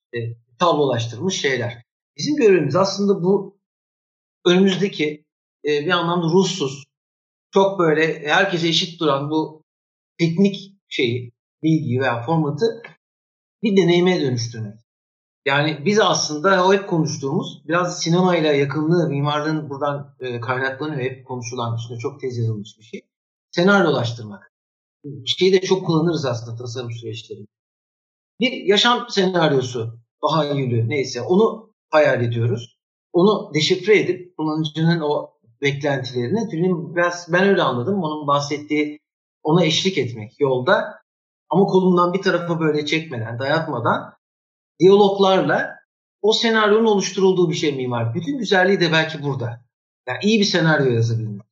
işte, tablolaştırılmış şeyler. Bizim görevimiz aslında bu önümüzdeki e, bir anlamda ruhsuz, çok böyle herkese eşit duran bu teknik şeyi, bilgiyi veya formatı bir deneyime dönüştürmek. Yani biz aslında o hep konuştuğumuz biraz sinemayla yakınlığı, mimarlığın buradan e, kaynaklanıyor. Hep konuşulan, üstüne çok tez yazılmış bir şey. Senaryolaştırmak. Şeyi de çok kullanırız aslında tasarım süreçleri. Bir yaşam senaryosu, daha yülü neyse onu hayal ediyoruz. Onu deşifre edip kullanıcının o beklentilerini film biraz ben öyle anladım. Onun bahsettiği ona eşlik etmek yolda ama kolundan bir tarafa böyle çekmeden, dayatmadan diyaloglarla o senaryonun oluşturulduğu bir şey mimar. Bütün güzelliği de belki burada. Yani iyi bir senaryo yazabilmek.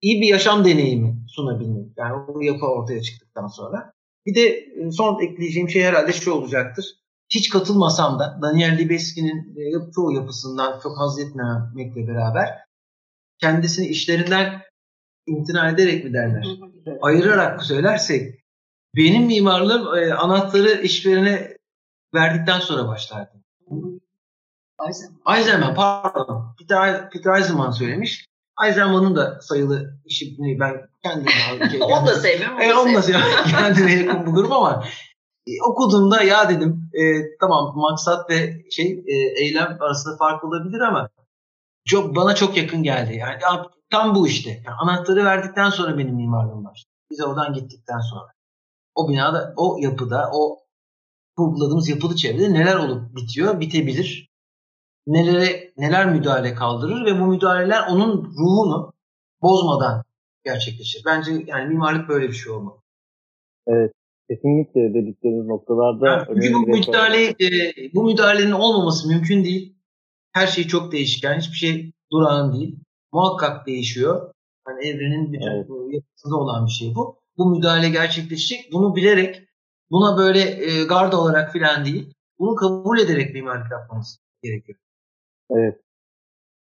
İyi bir yaşam deneyimi sunabilmek. Yani o yapı ortaya çıktıktan sonra. Bir de e, son ekleyeceğim şey herhalde şu olacaktır. Hiç katılmasam da Daniel Libeski'nin e, çoğu yapısından çok haz etmemekle beraber kendisini işlerinden imtina ederek mi derler? Ayırarak söylersek benim mimarlığım e, anahtarı işverene verdikten sonra başlardı. Eisenman. Eisenman pardon. Peter, Peter Eisenman söylemiş. Eisenman'ın da sayılı işini ben kendime... onu da sevmiyorum. E, onu da sevmiyorum. kendime yakın bulurum ama okuduğumda ya dedim e, tamam maksat ve şey e, eylem arasında fark olabilir ama çok bana çok yakın geldi. Yani tam bu işte. Yani anahtarı verdikten sonra benim mimarlığım başladı. Biz oradan gittikten sonra. O binada, o yapıda, o kurguladığımız yapılı çevrede neler olup bitiyor, bitebilir. Nelere, neler müdahale kaldırır ve bu müdahaleler onun ruhunu bozmadan gerçekleşir. Bence yani mimarlık böyle bir şey olmalı. Evet. Kesinlikle dedikleriniz noktalarda yani çünkü bu müdahale e, bu müdahalenin olmaması mümkün değil. Her şey çok değişken. Hiçbir şey durağan değil. Muhakkak değişiyor. Yani evrenin bütün evet. yapısında olan bir şey bu. Bu müdahale gerçekleşecek. Bunu bilerek buna böyle e, gard olarak filan değil. Bunu kabul ederek mimarlık yapmamız gerekiyor. Evet.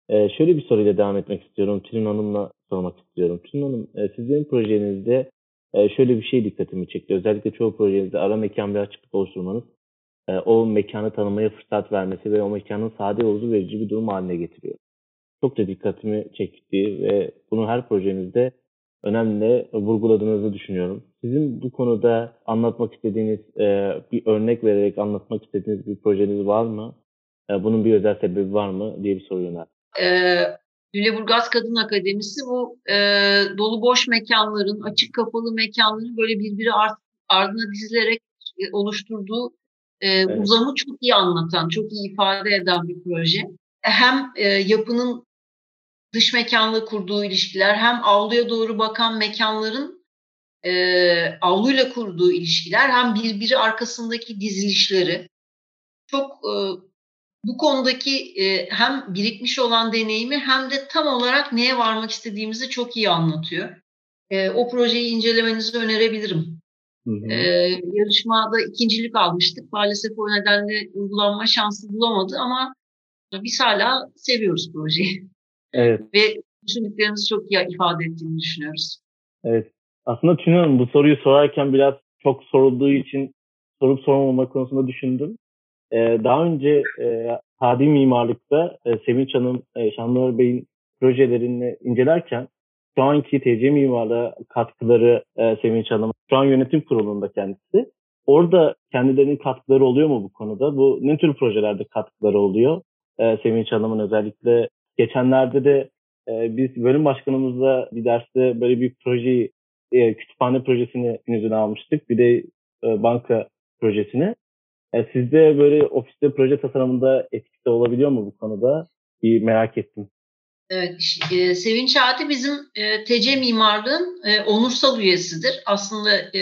Ee, şöyle bir soruyla devam etmek istiyorum. Tülin Hanım'la sormak istiyorum. Tülin Hanım, e, sizin projenizde e, şöyle bir şey dikkatimi çekti. Özellikle çoğu projenizde ara mekan bir açıklık oluşturmanız e, o mekanı tanımaya fırsat vermesi ve o mekanın sade yolcu verici bir durum haline getiriyor. Çok da dikkatimi çekti ve bunu her projenizde önemli vurguladığınızı düşünüyorum. Sizin bu konuda anlatmak istediğiniz e, bir örnek vererek anlatmak istediğiniz bir projeniz var mı? E, bunun bir özel sebebi var mı diye bir soru yöneltti. Ee, Lüleburgaz Kadın Akademisi bu e, dolu boş mekanların, açık kapalı mekanların böyle birbiri art, ardına dizilerek e, oluşturduğu e, evet. uzamı çok iyi anlatan, çok iyi ifade eden bir proje. Hem e, yapının dış mekanla kurduğu ilişkiler, hem avluya doğru bakan mekanların e, avluyla kurduğu ilişkiler, hem birbiri arkasındaki dizilişleri çok e, bu konudaki e, hem birikmiş olan deneyimi hem de tam olarak neye varmak istediğimizi çok iyi anlatıyor. E, o projeyi incelemenizi önerebilirim. Hı hı. E, yarışmada ikincilik almıştık. Maalesef o nedenle uygulanma şansı bulamadı ama biz hala seviyoruz projeyi. Evet. Ve düşündüklerimizi çok iyi ifade ettiğini düşünüyoruz. Evet. Aslında Tülin Hanım bu soruyu sorarken biraz çok sorulduğu için sorup sormama konusunda düşündüm. Ee, daha önce e, hadi mimarlıkta e, Sevinç Hanım, e, Şanlıurfa Bey'in projelerini incelerken şu anki TC mimarlığa katkıları e, Sevinç Hanım, şu an yönetim kurulunda kendisi. Orada kendilerinin katkıları oluyor mu bu konuda? Bu ne tür projelerde katkıları oluyor? E, Sevinç Hanım'ın özellikle geçenlerde de e, biz bölüm başkanımızla bir derste böyle bir projeyi, e, kütüphane projesini yüzüne almıştık. Bir de e, banka projesini. Yani e, sizde böyle ofiste proje tasarımında etkisi olabiliyor mu bu konuda? Bir merak ettim. Evet, e, Sevinç Adi bizim e, TC Mimarlığın e, onursal üyesidir. Aslında e,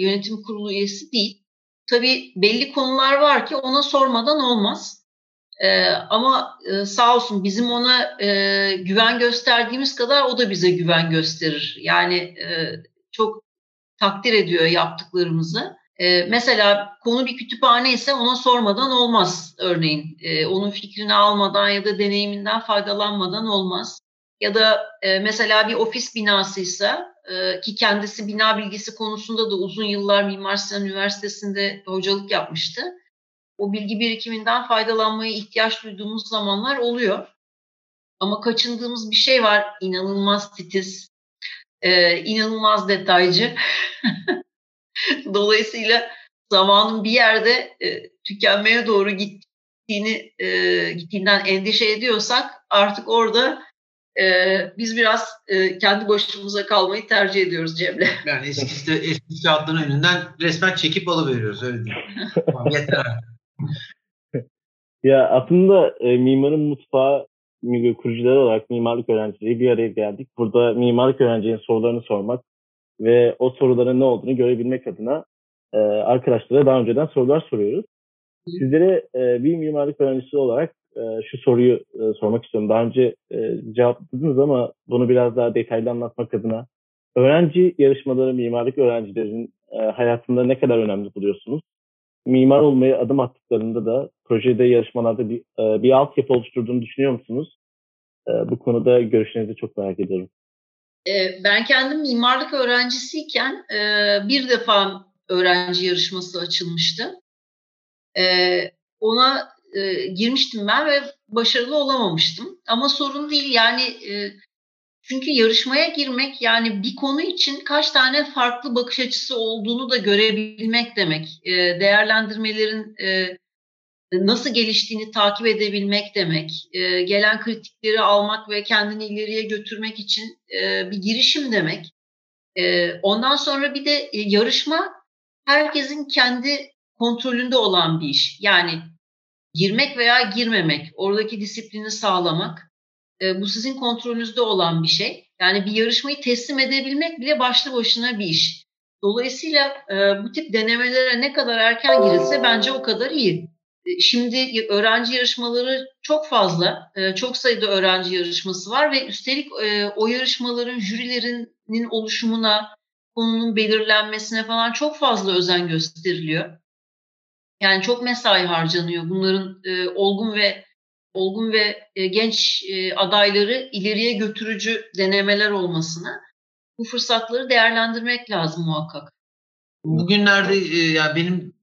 yönetim kurulu üyesi değil. Tabii belli konular var ki ona sormadan olmaz. E, ama e, sağ olsun bizim ona e, güven gösterdiğimiz kadar o da bize güven gösterir. Yani e, çok takdir ediyor yaptıklarımızı. E, mesela konu bir kütüphane ise ona sormadan olmaz örneğin. E, onun fikrini almadan ya da deneyiminden faydalanmadan olmaz. Ya da e, mesela bir ofis binasıysa e, ki kendisi bina bilgisi konusunda da uzun yıllar Mimar Sinan Üniversitesi'nde hocalık yapmıştı. O bilgi birikiminden faydalanmaya ihtiyaç duyduğumuz zamanlar oluyor. Ama kaçındığımız bir şey var. İnanılmaz titiz, e, inanılmaz detaycı. Dolayısıyla zamanın bir yerde e, tükenmeye doğru gittiğini e, gittiğinden endişe ediyorsak artık orada e, biz biraz e, kendi başımıza kalmayı tercih ediyoruz Cem'le. Yani eski, eski kağıtların önünden resmen çekip alıveriyoruz öyle diyeyim. Yeter Ya aslında e, mimarın mutfağı kurucuları olarak mimarlık öğrencileri bir araya geldik. Burada mimarlık öğrencilerin sorularını sormak ve o soruların ne olduğunu görebilmek adına e, arkadaşlara daha önceden sorular soruyoruz. Sizlere e, bir mimarlık öğrencisi olarak e, şu soruyu e, sormak istiyorum. Daha önce e, cevapladınız ama bunu biraz daha detaylı anlatmak adına. Öğrenci yarışmaları mimarlık öğrencilerin e, hayatında ne kadar önemli buluyorsunuz? Mimar olmaya adım attıklarında da projede yarışmalarda bir, e, bir altyapı oluşturduğunu düşünüyor musunuz? E, bu konuda görüşlerinizi çok merak ediyorum. Ee, ben kendim mimarlık öğrencisiyken e, bir defa öğrenci yarışması açılmıştı. Ee, ona e, girmiştim ben ve başarılı olamamıştım. Ama sorun değil yani e, Çünkü yarışmaya girmek yani bir konu için kaç tane farklı bakış açısı olduğunu da görebilmek demek. E, değerlendirmelerin nasıl geliştiğini takip edebilmek demek. E, gelen kritikleri almak ve kendini ileriye götürmek için e, bir girişim demek. E, ondan sonra bir de e, yarışma herkesin kendi kontrolünde olan bir iş. Yani girmek veya girmemek, oradaki disiplini sağlamak e, bu sizin kontrolünüzde olan bir şey. Yani bir yarışmayı teslim edebilmek bile başlı başına bir iş. Dolayısıyla e, bu tip denemelere ne kadar erken girilse bence o kadar iyi. E, şimdi öğrenci yarışmaları çok fazla, e, çok sayıda öğrenci yarışması var ve üstelik e, o yarışmaların jürilerinin oluşumuna, konunun belirlenmesine falan çok fazla özen gösteriliyor. Yani çok mesai harcanıyor bunların olgun ve olgun ve genç adayları ileriye götürücü denemeler olmasına bu fırsatları değerlendirmek lazım muhakkak. Bugünlerde yani benim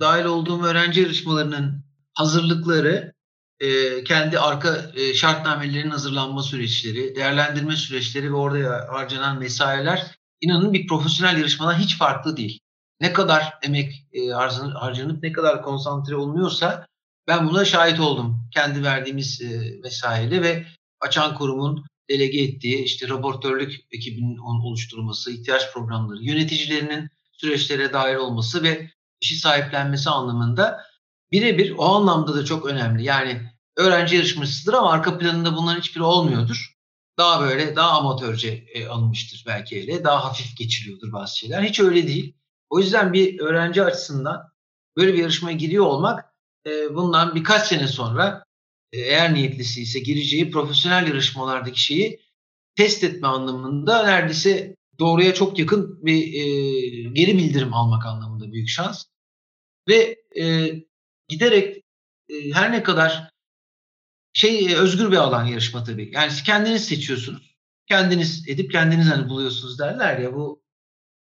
dahil olduğum öğrenci yarışmalarının hazırlıkları, e, kendi arka e, şartnamelerin hazırlanma süreçleri, değerlendirme süreçleri ve orada harcanan mesailer inanın bir profesyonel yarışmadan hiç farklı değil. Ne kadar emek e, harcanıp ne kadar konsantre olunuyorsa ben buna şahit oldum. Kendi verdiğimiz e, mesaiyle ve açan kurumun delege ettiği işte raportörlük ekibinin oluşturulması, ihtiyaç programları, yöneticilerinin süreçlere dahil olması ve işi sahiplenmesi anlamında birebir o anlamda da çok önemli. Yani öğrenci yarışmasıdır ama arka planında bunların hiçbiri olmuyordur. Daha böyle daha amatörce e, alınmıştır belki öyle. Daha hafif geçiriyordur bazı şeyler. Hiç öyle değil. O yüzden bir öğrenci açısından böyle bir yarışmaya giriyor olmak e, bundan birkaç sene sonra e, eğer niyetlisi ise gireceği profesyonel yarışmalardaki şeyi test etme anlamında neredeyse doğruya çok yakın bir e, geri bildirim almak anlamında büyük şans. Ve e, giderek e, her ne kadar şey e, özgür bir alan yarışma tabii. Yani kendiniz seçiyorsunuz. Kendiniz edip kendiniz hani buluyorsunuz derler ya bu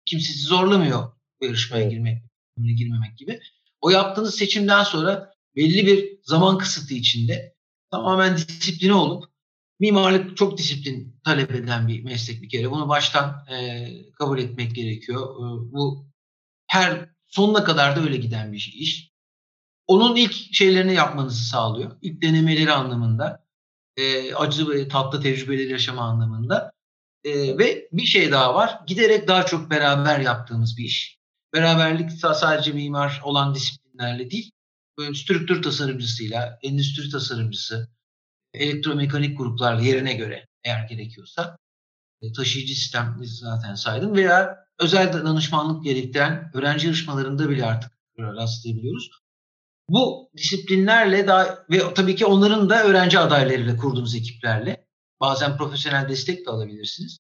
kimse sizi zorlamıyor bu yarışmaya girmek, girmemek gibi. O yaptığınız seçimden sonra belli bir zaman kısıtı içinde tamamen disipline olup Mimarlık çok disiplin talep eden bir meslek bir kere. Bunu baştan e, kabul etmek gerekiyor. E, bu her sonuna kadar da öyle giden bir iş. Onun ilk şeylerini yapmanızı sağlıyor. İlk denemeleri anlamında. E, acı ve tatlı tecrübeleri yaşama anlamında. E, ve bir şey daha var. Giderek daha çok beraber yaptığımız bir iş. Beraberlik sadece mimar olan disiplinlerle değil, strüktür tasarımcısıyla, endüstri tasarımcısı, elektromekanik gruplar yerine göre eğer gerekiyorsa e, taşıyıcı sistem zaten saydım veya özel danışmanlık gerektiren öğrenci yarışmalarında bile artık rastlayabiliyoruz. Bu disiplinlerle daha ve tabii ki onların da öğrenci adaylarıyla kurduğumuz ekiplerle bazen profesyonel destek de alabilirsiniz.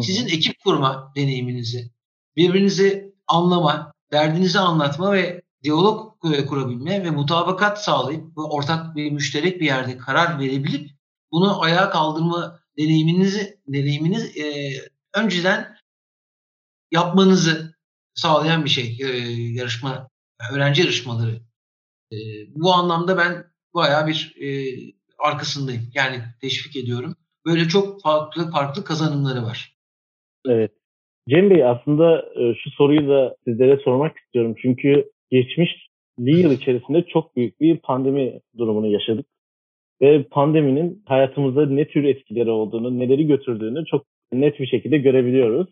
Sizin ekip kurma deneyiminizi, birbirinizi anlama, derdinizi anlatma ve diyalog kurabilme ve mutabakat sağlayıp ortak bir müşterek bir yerde karar verebilip bunu ayağa kaldırma deneyiminizi deneyiminiz e, önceden yapmanızı sağlayan bir şey e, yarışma öğrenci yarışmaları e, bu anlamda ben bayağı bir e, arkasındayım yani teşvik ediyorum böyle çok farklı farklı kazanımları var. Evet. Cem Bey aslında e, şu soruyu da sizlere sormak istiyorum. Çünkü geçmiş bir yıl içerisinde çok büyük bir pandemi durumunu yaşadık. Ve pandeminin hayatımızda ne tür etkileri olduğunu, neleri götürdüğünü çok net bir şekilde görebiliyoruz.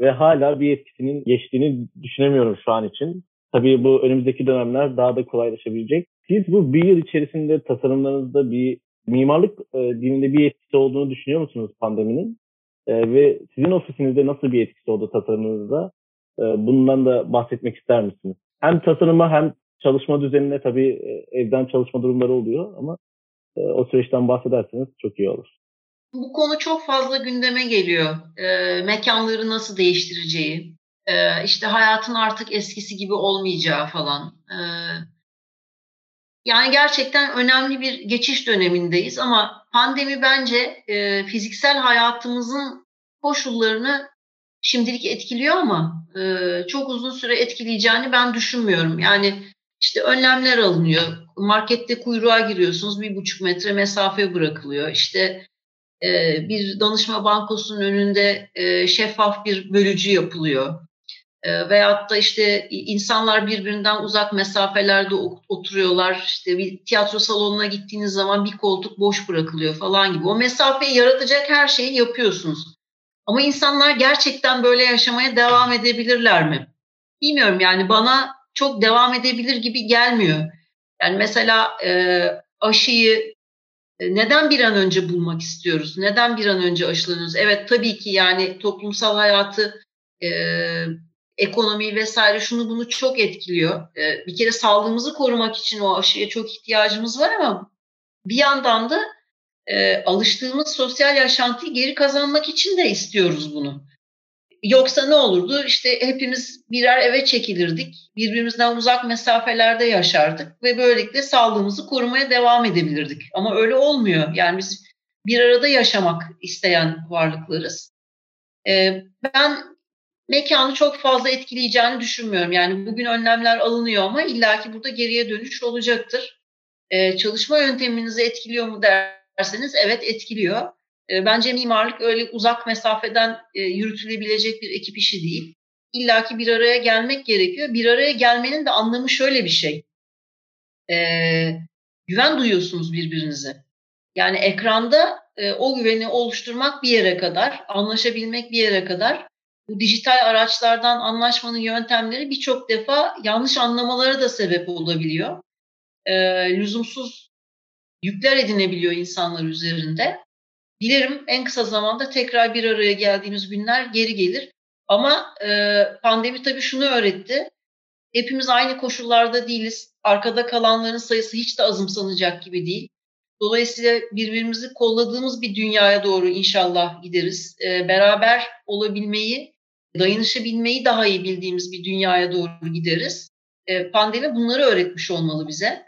Ve hala bir etkisinin geçtiğini düşünemiyorum şu an için. Tabii bu önümüzdeki dönemler daha da kolaylaşabilecek. Siz bu bir yıl içerisinde tasarımlarınızda bir mimarlık e, dilinde bir etkisi olduğunu düşünüyor musunuz pandeminin? E, ve sizin ofisinizde nasıl bir etkisi oldu tasarımınızda? E, bundan da bahsetmek ister misiniz? Hem tasarıma hem çalışma düzenine tabii e, evden çalışma durumları oluyor ama e, o süreçten bahsederseniz çok iyi olur. Bu konu çok fazla gündeme geliyor. E, mekanları nasıl değiştireceği, e, işte hayatın artık eskisi gibi olmayacağı falan. E, yani gerçekten önemli bir geçiş dönemindeyiz ama pandemi bence e, fiziksel hayatımızın koşullarını şimdilik etkiliyor ama e, çok uzun süre etkileyeceğini ben düşünmüyorum. Yani işte önlemler alınıyor. Markette kuyruğa giriyorsunuz bir buçuk metre mesafe bırakılıyor. İşte e, bir danışma bankosunun önünde e, şeffaf bir bölücü yapılıyor. E, veyahut da işte insanlar birbirinden uzak mesafelerde oturuyorlar. İşte bir tiyatro salonuna gittiğiniz zaman bir koltuk boş bırakılıyor falan gibi. O mesafeyi yaratacak her şeyi yapıyorsunuz. Ama insanlar gerçekten böyle yaşamaya devam edebilirler mi? Bilmiyorum yani bana çok devam edebilir gibi gelmiyor. Yani mesela e, aşıyı e, neden bir an önce bulmak istiyoruz? Neden bir an önce aşılanıyoruz? Evet tabii ki yani toplumsal hayatı, e, ekonomiyi vesaire şunu bunu çok etkiliyor. E, bir kere sağlığımızı korumak için o aşıya çok ihtiyacımız var ama bir yandan da e, alıştığımız sosyal yaşantıyı geri kazanmak için de istiyoruz bunu. Yoksa ne olurdu? İşte hepimiz birer eve çekilirdik. Birbirimizden uzak mesafelerde yaşardık ve böylelikle sağlığımızı korumaya devam edebilirdik. Ama öyle olmuyor. Yani biz bir arada yaşamak isteyen varlıklarız. Ee, ben mekanı çok fazla etkileyeceğini düşünmüyorum. Yani bugün önlemler alınıyor ama illaki burada geriye dönüş olacaktır. Ee, çalışma yönteminizi etkiliyor mu derseniz evet etkiliyor. E, bence mimarlık öyle uzak mesafeden e, yürütülebilecek bir ekip işi değil. İlla ki bir araya gelmek gerekiyor. Bir araya gelmenin de anlamı şöyle bir şey. E, güven duyuyorsunuz birbirinize. Yani ekranda e, o güveni oluşturmak bir yere kadar, anlaşabilmek bir yere kadar. Bu dijital araçlardan anlaşmanın yöntemleri birçok defa yanlış anlamalara da sebep olabiliyor. E, lüzumsuz yükler edinebiliyor insanlar üzerinde. Dilerim en kısa zamanda tekrar bir araya geldiğimiz günler geri gelir. Ama e, pandemi tabii şunu öğretti. Hepimiz aynı koşullarda değiliz. Arkada kalanların sayısı hiç de azımsanacak gibi değil. Dolayısıyla birbirimizi kolladığımız bir dünyaya doğru inşallah gideriz. E, beraber olabilmeyi, dayanışabilmeyi daha iyi bildiğimiz bir dünyaya doğru gideriz. E, pandemi bunları öğretmiş olmalı bize.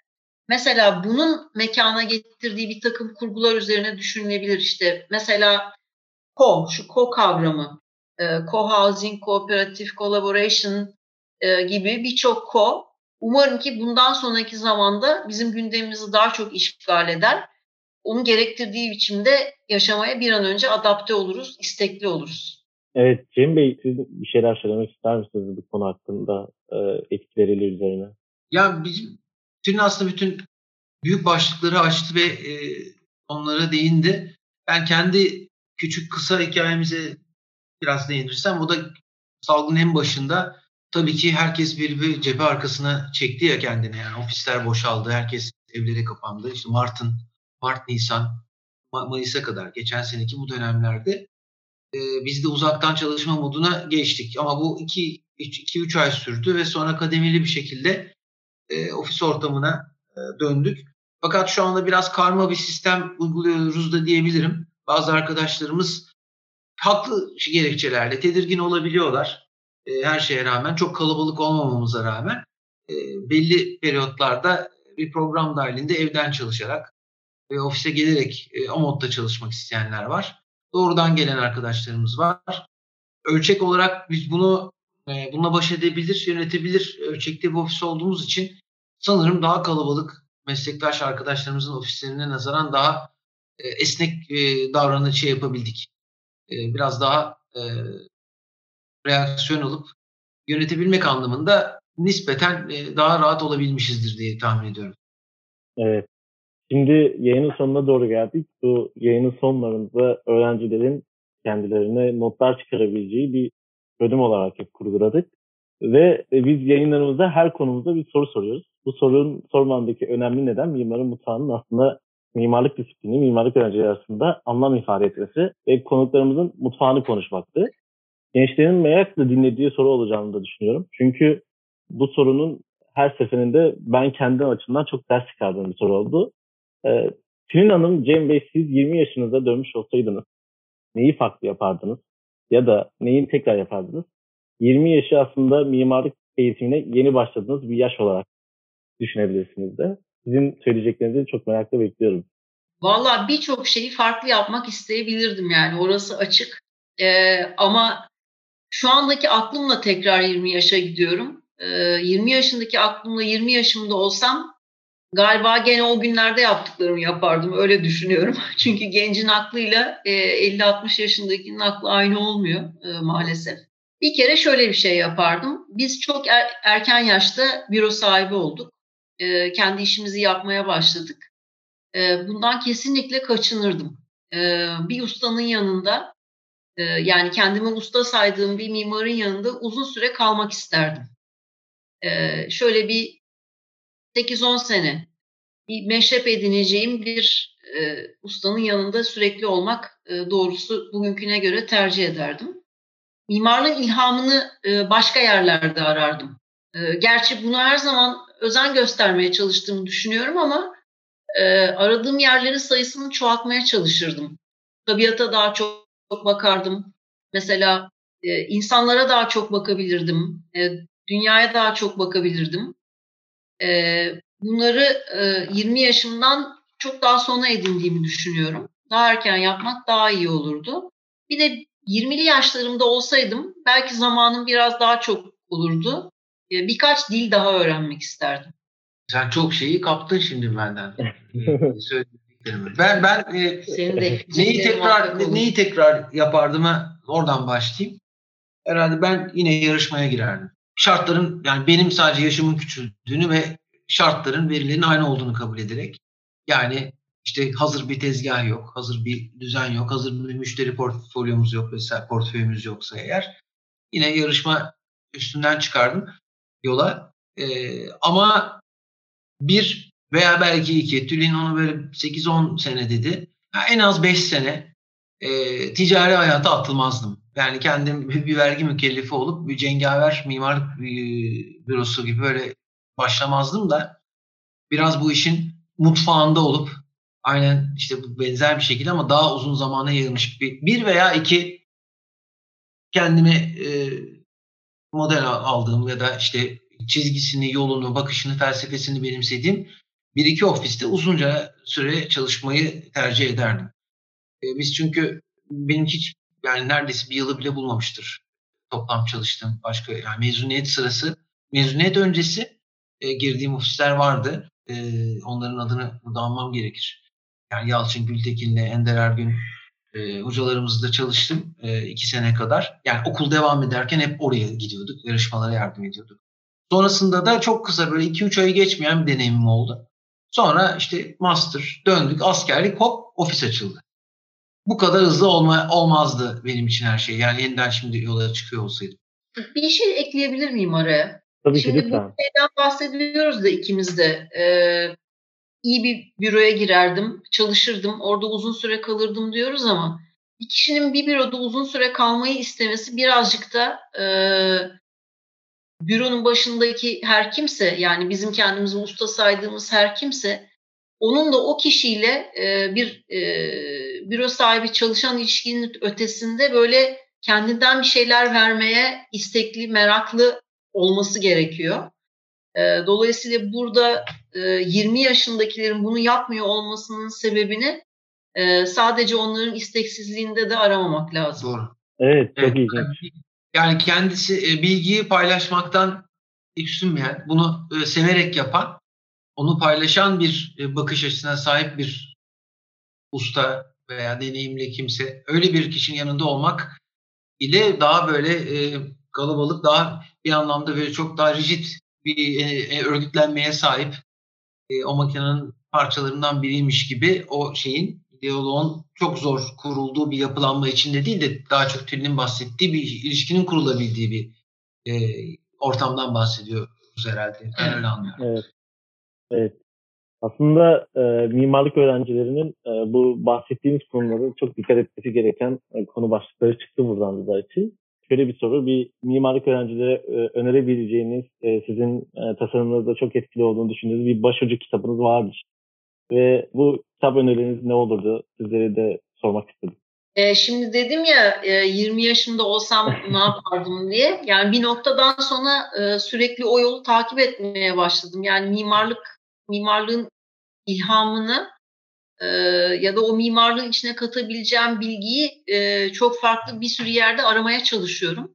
Mesela bunun mekana getirdiği bir takım kurgular üzerine düşünülebilir. İşte mesela co, şu co kavramı, e, co-housing, cooperative collaboration e, gibi birçok co. Umarım ki bundan sonraki zamanda bizim gündemimizi daha çok işgal eder. Onun gerektirdiği biçimde yaşamaya bir an önce adapte oluruz, istekli oluruz. Evet, Cem Bey siz bir şeyler söylemek ister misiniz bu konu hakkında e, etkileriyle üzerine? Ya bizim bütün aslında bütün büyük başlıkları açtı ve e, onlara değindi. Ben kendi küçük kısa hikayemize biraz değinirsem o da salgının en başında tabii ki herkes bir, bir cephe arkasına çekti ya kendine yani ofisler boşaldı, herkes evlere kapandı. İşte Mart'ın, Mart, Nisan, Mayıs'a kadar geçen seneki bu dönemlerde e, biz de uzaktan çalışma moduna geçtik. Ama bu 2-3 ay sürdü ve sonra kademeli bir şekilde e, ofis ortamına e, döndük. Fakat şu anda biraz karma bir sistem uyguluyoruz da diyebilirim. Bazı arkadaşlarımız haklı gerekçelerle tedirgin olabiliyorlar. E, her şeye rağmen çok kalabalık olmamamıza rağmen e, belli periyotlarda bir program dahilinde evden çalışarak ve ofise gelerek e, o modda çalışmak isteyenler var. Doğrudan gelen arkadaşlarımız var. Ölçek olarak biz bunu e, bununla baş edebilir, yönetebilir ölçekte bir ofis olduğumuz için sanırım daha kalabalık meslektaş arkadaşlarımızın ofislerine nazaran daha e, esnek e, davranışı şey yapabildik. E, biraz daha e, reaksiyon alıp yönetebilmek anlamında nispeten e, daha rahat olabilmişizdir diye tahmin ediyorum. Evet. Şimdi yayının sonuna doğru geldik. Bu yayının sonlarında öğrencilerin kendilerine notlar çıkarabileceği bir bölüm olarak hep kurguladık. Ve e, biz yayınlarımızda her konumuzda bir soru soruyoruz. Bu sorunun sormamdaki önemli neden mimarın mutfağının aslında mimarlık disiplini, mimarlık öğrencileri arasında anlam ifade etmesi ve konuklarımızın mutfağını konuşmaktı. Gençlerin merakla dinlediği soru olacağını da düşünüyorum. Çünkü bu sorunun her seferinde ben kendi açımdan çok ders çıkardığım bir soru oldu. Ee, Tülin Hanım, Cem Bey siz 20 yaşınızda dönmüş olsaydınız neyi farklı yapardınız? Ya da neyi tekrar yapardınız? 20 yaşı aslında mimarlık eğitimine yeni başladığınız bir yaş olarak düşünebilirsiniz de. Sizin söyleyeceklerinizi çok merakla bekliyorum. Valla birçok şeyi farklı yapmak isteyebilirdim yani orası açık. Ee, ama şu andaki aklımla tekrar 20 yaşa gidiyorum. Ee, 20 yaşındaki aklımla 20 yaşımda olsam galiba gene o günlerde yaptıklarımı yapardım. Öyle düşünüyorum. Çünkü gencin aklıyla e, 50-60 yaşındakinin aklı aynı olmuyor e, maalesef. Bir kere şöyle bir şey yapardım. Biz çok er, erken yaşta büro sahibi olduk. E, kendi işimizi yapmaya başladık. E, bundan kesinlikle kaçınırdım. E, bir ustanın yanında e, yani kendimi usta saydığım bir mimarın yanında uzun süre kalmak isterdim. E, şöyle bir 8-10 sene bir meşrep edineceğim bir e, ustanın yanında sürekli olmak e, doğrusu bugünküne göre tercih ederdim. Mimarlığın ilhamını e, başka yerlerde arardım. E, gerçi bunu her zaman özen göstermeye çalıştığımı düşünüyorum ama e, aradığım yerlerin sayısını çoğaltmaya çalışırdım. Tabiata daha çok bakardım. Mesela e, insanlara daha çok bakabilirdim. E, dünyaya daha çok bakabilirdim. E, bunları e, 20 yaşımdan çok daha sonra edindiğimi düşünüyorum. Daha erken yapmak daha iyi olurdu. Bir de 20'li yaşlarımda olsaydım belki zamanım biraz daha çok olurdu. E, birkaç dil daha öğrenmek isterdim. Sen çok şeyi kaptın şimdi benden. ben ben e, Senin de neyi tekrar neyi tekrar yapardım oradan başlayayım. Herhalde ben yine yarışmaya girerdim. Şartların yani benim sadece yaşımın küçüldüğünü ve şartların verilerin aynı olduğunu kabul ederek yani işte hazır bir tezgah yok, hazır bir düzen yok, hazır bir müşteri portfolyomuz yok vesaire portföyümüz yoksa eğer yine yarışma üstünden çıkardım yola. Ee, ama bir veya belki iki, Tülin onu böyle 8-10 sene dedi. Yani en az 5 sene e, ticari hayata atılmazdım. Yani kendim bir vergi mükellefi olup bir cengaver mimarlık e, bürosu gibi böyle başlamazdım da biraz bu işin mutfağında olup aynen işte bu benzer bir şekilde ama daha uzun zamana yayılmış bir, bir veya iki kendime e, model aldığım ya da işte çizgisini, yolunu, bakışını, felsefesini benimsediğim bir iki ofiste uzunca süre çalışmayı tercih ederdim. E, biz çünkü benim hiç yani neredeyse bir yılı bile bulmamıştır toplam çalıştığım başka yani mezuniyet sırası mezuniyet öncesi e, girdiğim ofisler vardı. E, onların adını burada almam gerekir. Yani Yalçın Gültekin'le Ender Ergün e, hocalarımızla çalıştım e, iki sene kadar. Yani okul devam ederken hep oraya gidiyorduk. Yarışmalara yardım ediyorduk. Sonrasında da çok kısa böyle 2-3 ayı geçmeyen bir deneyimim oldu. Sonra işte master, döndük, askerlik hop ofis açıldı. Bu kadar hızlı olma, olmazdı benim için her şey. Yani yeniden şimdi yola çıkıyor olsaydım. Bir şey ekleyebilir miyim araya? Tabii Şimdi ki lütfen. bu şeyden bahsediyoruz da ikimiz de. Ee, iyi bir büroya girerdim, çalışırdım, orada uzun süre kalırdım diyoruz ama bir kişinin bir büroda uzun süre kalmayı istemesi birazcık da e, büronun başındaki her kimse yani bizim kendimizi usta saydığımız her kimse onun da o kişiyle e, bir e, büro sahibi çalışan ilişkinin ötesinde böyle kendinden bir şeyler vermeye istekli, meraklı olması gerekiyor. E, dolayısıyla burada e, 20 yaşındakilerin bunu yapmıyor olmasının sebebini e, sadece onların isteksizliğinde de aramamak lazım. Doğru. Evet, çok evet, ilginç. Yani kendisi e, bilgiyi paylaşmaktan üstünmeyen, bunu e, severek yapan, onu paylaşan bir e, bakış açısına sahip bir usta veya deneyimli kimse, öyle bir kişinin yanında olmak ile daha böyle e, kalabalık, daha bir anlamda böyle çok daha rigid bir e, e, örgütlenmeye sahip e, o makinenin parçalarından biriymiş gibi o şeyin diyaloğun çok zor kurulduğu bir yapılanma içinde değil de daha çok Tülin'in bahsettiği bir ilişkinin kurulabildiği bir e, ortamdan bahsediyoruz herhalde. Ben öyle anlıyorum. Evet. Evet. Aslında e, mimarlık öğrencilerinin e, bu bahsettiğimiz konuları çok dikkat etmesi gereken e, konu başlıkları çıktı buradan da için şöyle bir soru. Bir mimarlık öğrencilere e, önerebileceğiniz, e, sizin e, tasarımlarınızda çok etkili olduğunu düşündüğünüz bir başucu kitabınız vardır. Ve bu kitap önerileriniz ne olurdu? Sizlere de sormak istedim. E, şimdi dedim ya e, 20 yaşında olsam ne yapardım diye. Yani bir noktadan sonra e, sürekli o yolu takip etmeye başladım. Yani mimarlık, mimarlığın ilhamını e, ya da o mimarlığın içine katabileceğim bilgiyi e, çok farklı bir sürü yerde aramaya çalışıyorum.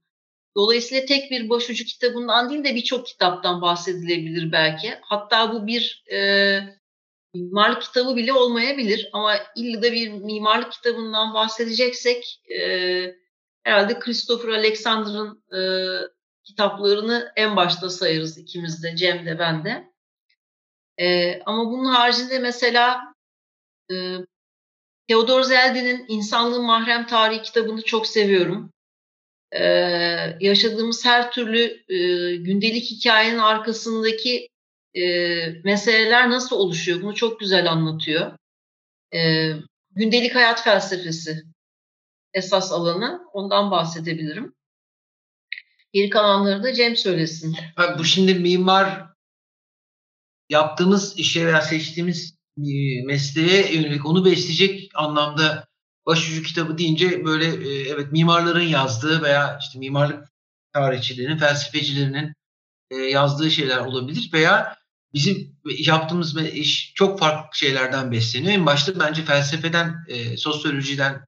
Dolayısıyla tek bir başucu kitabından değil de birçok kitaptan bahsedilebilir belki. Hatta bu bir e, mimarlık kitabı bile olmayabilir ama illa da bir mimarlık kitabından bahsedeceksek e, herhalde Christopher Alexander'ın e, kitaplarını en başta sayarız ikimiz de, Cem de ben de. E, ama bunun haricinde mesela e, Theodor Zeldy'nin İnsanlığın Mahrem Tarihi kitabını çok seviyorum. Ee, yaşadığımız her türlü e, gündelik hikayenin arkasındaki e, meseleler nasıl oluşuyor bunu çok güzel anlatıyor. E, gündelik hayat felsefesi esas alanı ondan bahsedebilirim. Geri kalanları da Cem söylesin. Abi bu şimdi mimar yaptığımız işe veya seçtiğimiz e, mesleğe yönelik onu besleyecek anlamda başucu kitabı deyince böyle e, evet mimarların yazdığı veya işte mimarlık tarihçilerinin, felsefecilerinin e, yazdığı şeyler olabilir veya bizim yaptığımız iş çok farklı şeylerden besleniyor. En başta bence felsefeden, sosyolojiden,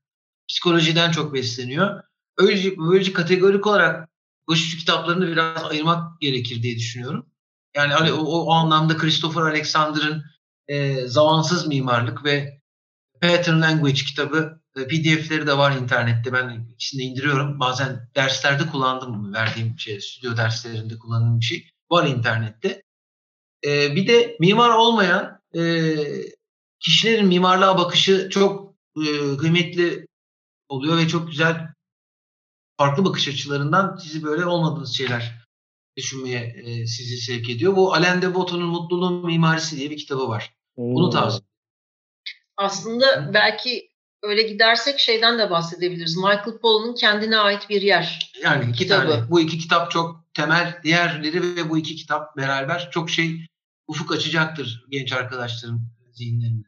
psikolojiden çok besleniyor. Öylece, böylece kategorik olarak başucu kitaplarını biraz ayırmak gerekir diye düşünüyorum. Yani hani o, o anlamda Christopher Alexander'ın e, Zamansız Mimarlık ve Pattern Language kitabı e, PDF'leri de var internette. Ben ikisini de indiriyorum. Bazen derslerde kullandım verdiğim şey, stüdyo derslerinde kullandığım bir şey. Var internette. E, bir de mimar olmayan e, kişilerin mimarlığa bakışı çok e, kıymetli oluyor ve çok güzel farklı bakış açılarından sizi böyle olmadığınız şeyler düşünmeye e, sizi sevk ediyor. Bu Alain de Botton'un Mutluluğun Mimarisi diye bir kitabı var. Bunu hmm. tavsiye Aslında belki öyle gidersek şeyden de bahsedebiliriz. Michael Pollan'ın kendine ait bir yer. Yani iki kitabı. tane. Bu iki kitap çok temel. Diğerleri ve bu iki kitap beraber çok şey ufuk açacaktır genç arkadaşların zihinlerinde.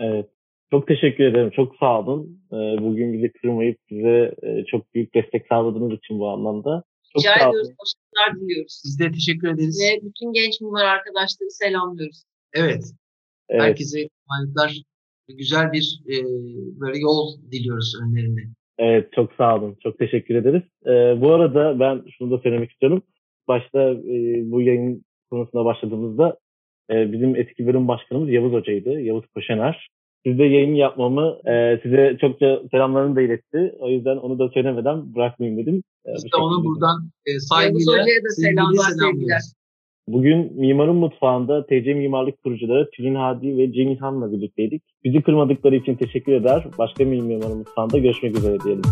Evet. Çok teşekkür ederim. Çok sağ olun. Ee, bugün bizi kırmayıp bize e, çok büyük destek sağladığınız için bu anlamda. Çok Rica ediyoruz. Başarılar diliyoruz. Siz de teşekkür ederiz. Ve bütün genç mimar arkadaşları selamlıyoruz. Evet. evet. Herkese kolaylıklar. Güzel bir e, böyle yol diliyoruz önlerinde. Evet çok sağ olun. Çok teşekkür ederiz. Ee, bu arada ben şunu da söylemek istiyorum. Başta e, bu yayın konusuna başladığımızda e, bizim eski bölüm başkanımız Yavuz Hoca'ydı. Yavuz Koşener. Sizde yayın yapmamı e, size çokça selamlarını da iletti. O yüzden onu da söylemeden bırakmayayım dedim. E, Biz de onu buradan e, saygıyla da selamlar, sevgiler. Bugün Mimarın Mutfağı'nda TC Mimarlık kurucuları Tülin Hadi ve Cengiz Han'la birlikteydik. Bizi kırmadıkları için teşekkür eder. Başka bir Mimarın Mutfağı'nda görüşmek üzere diyelim.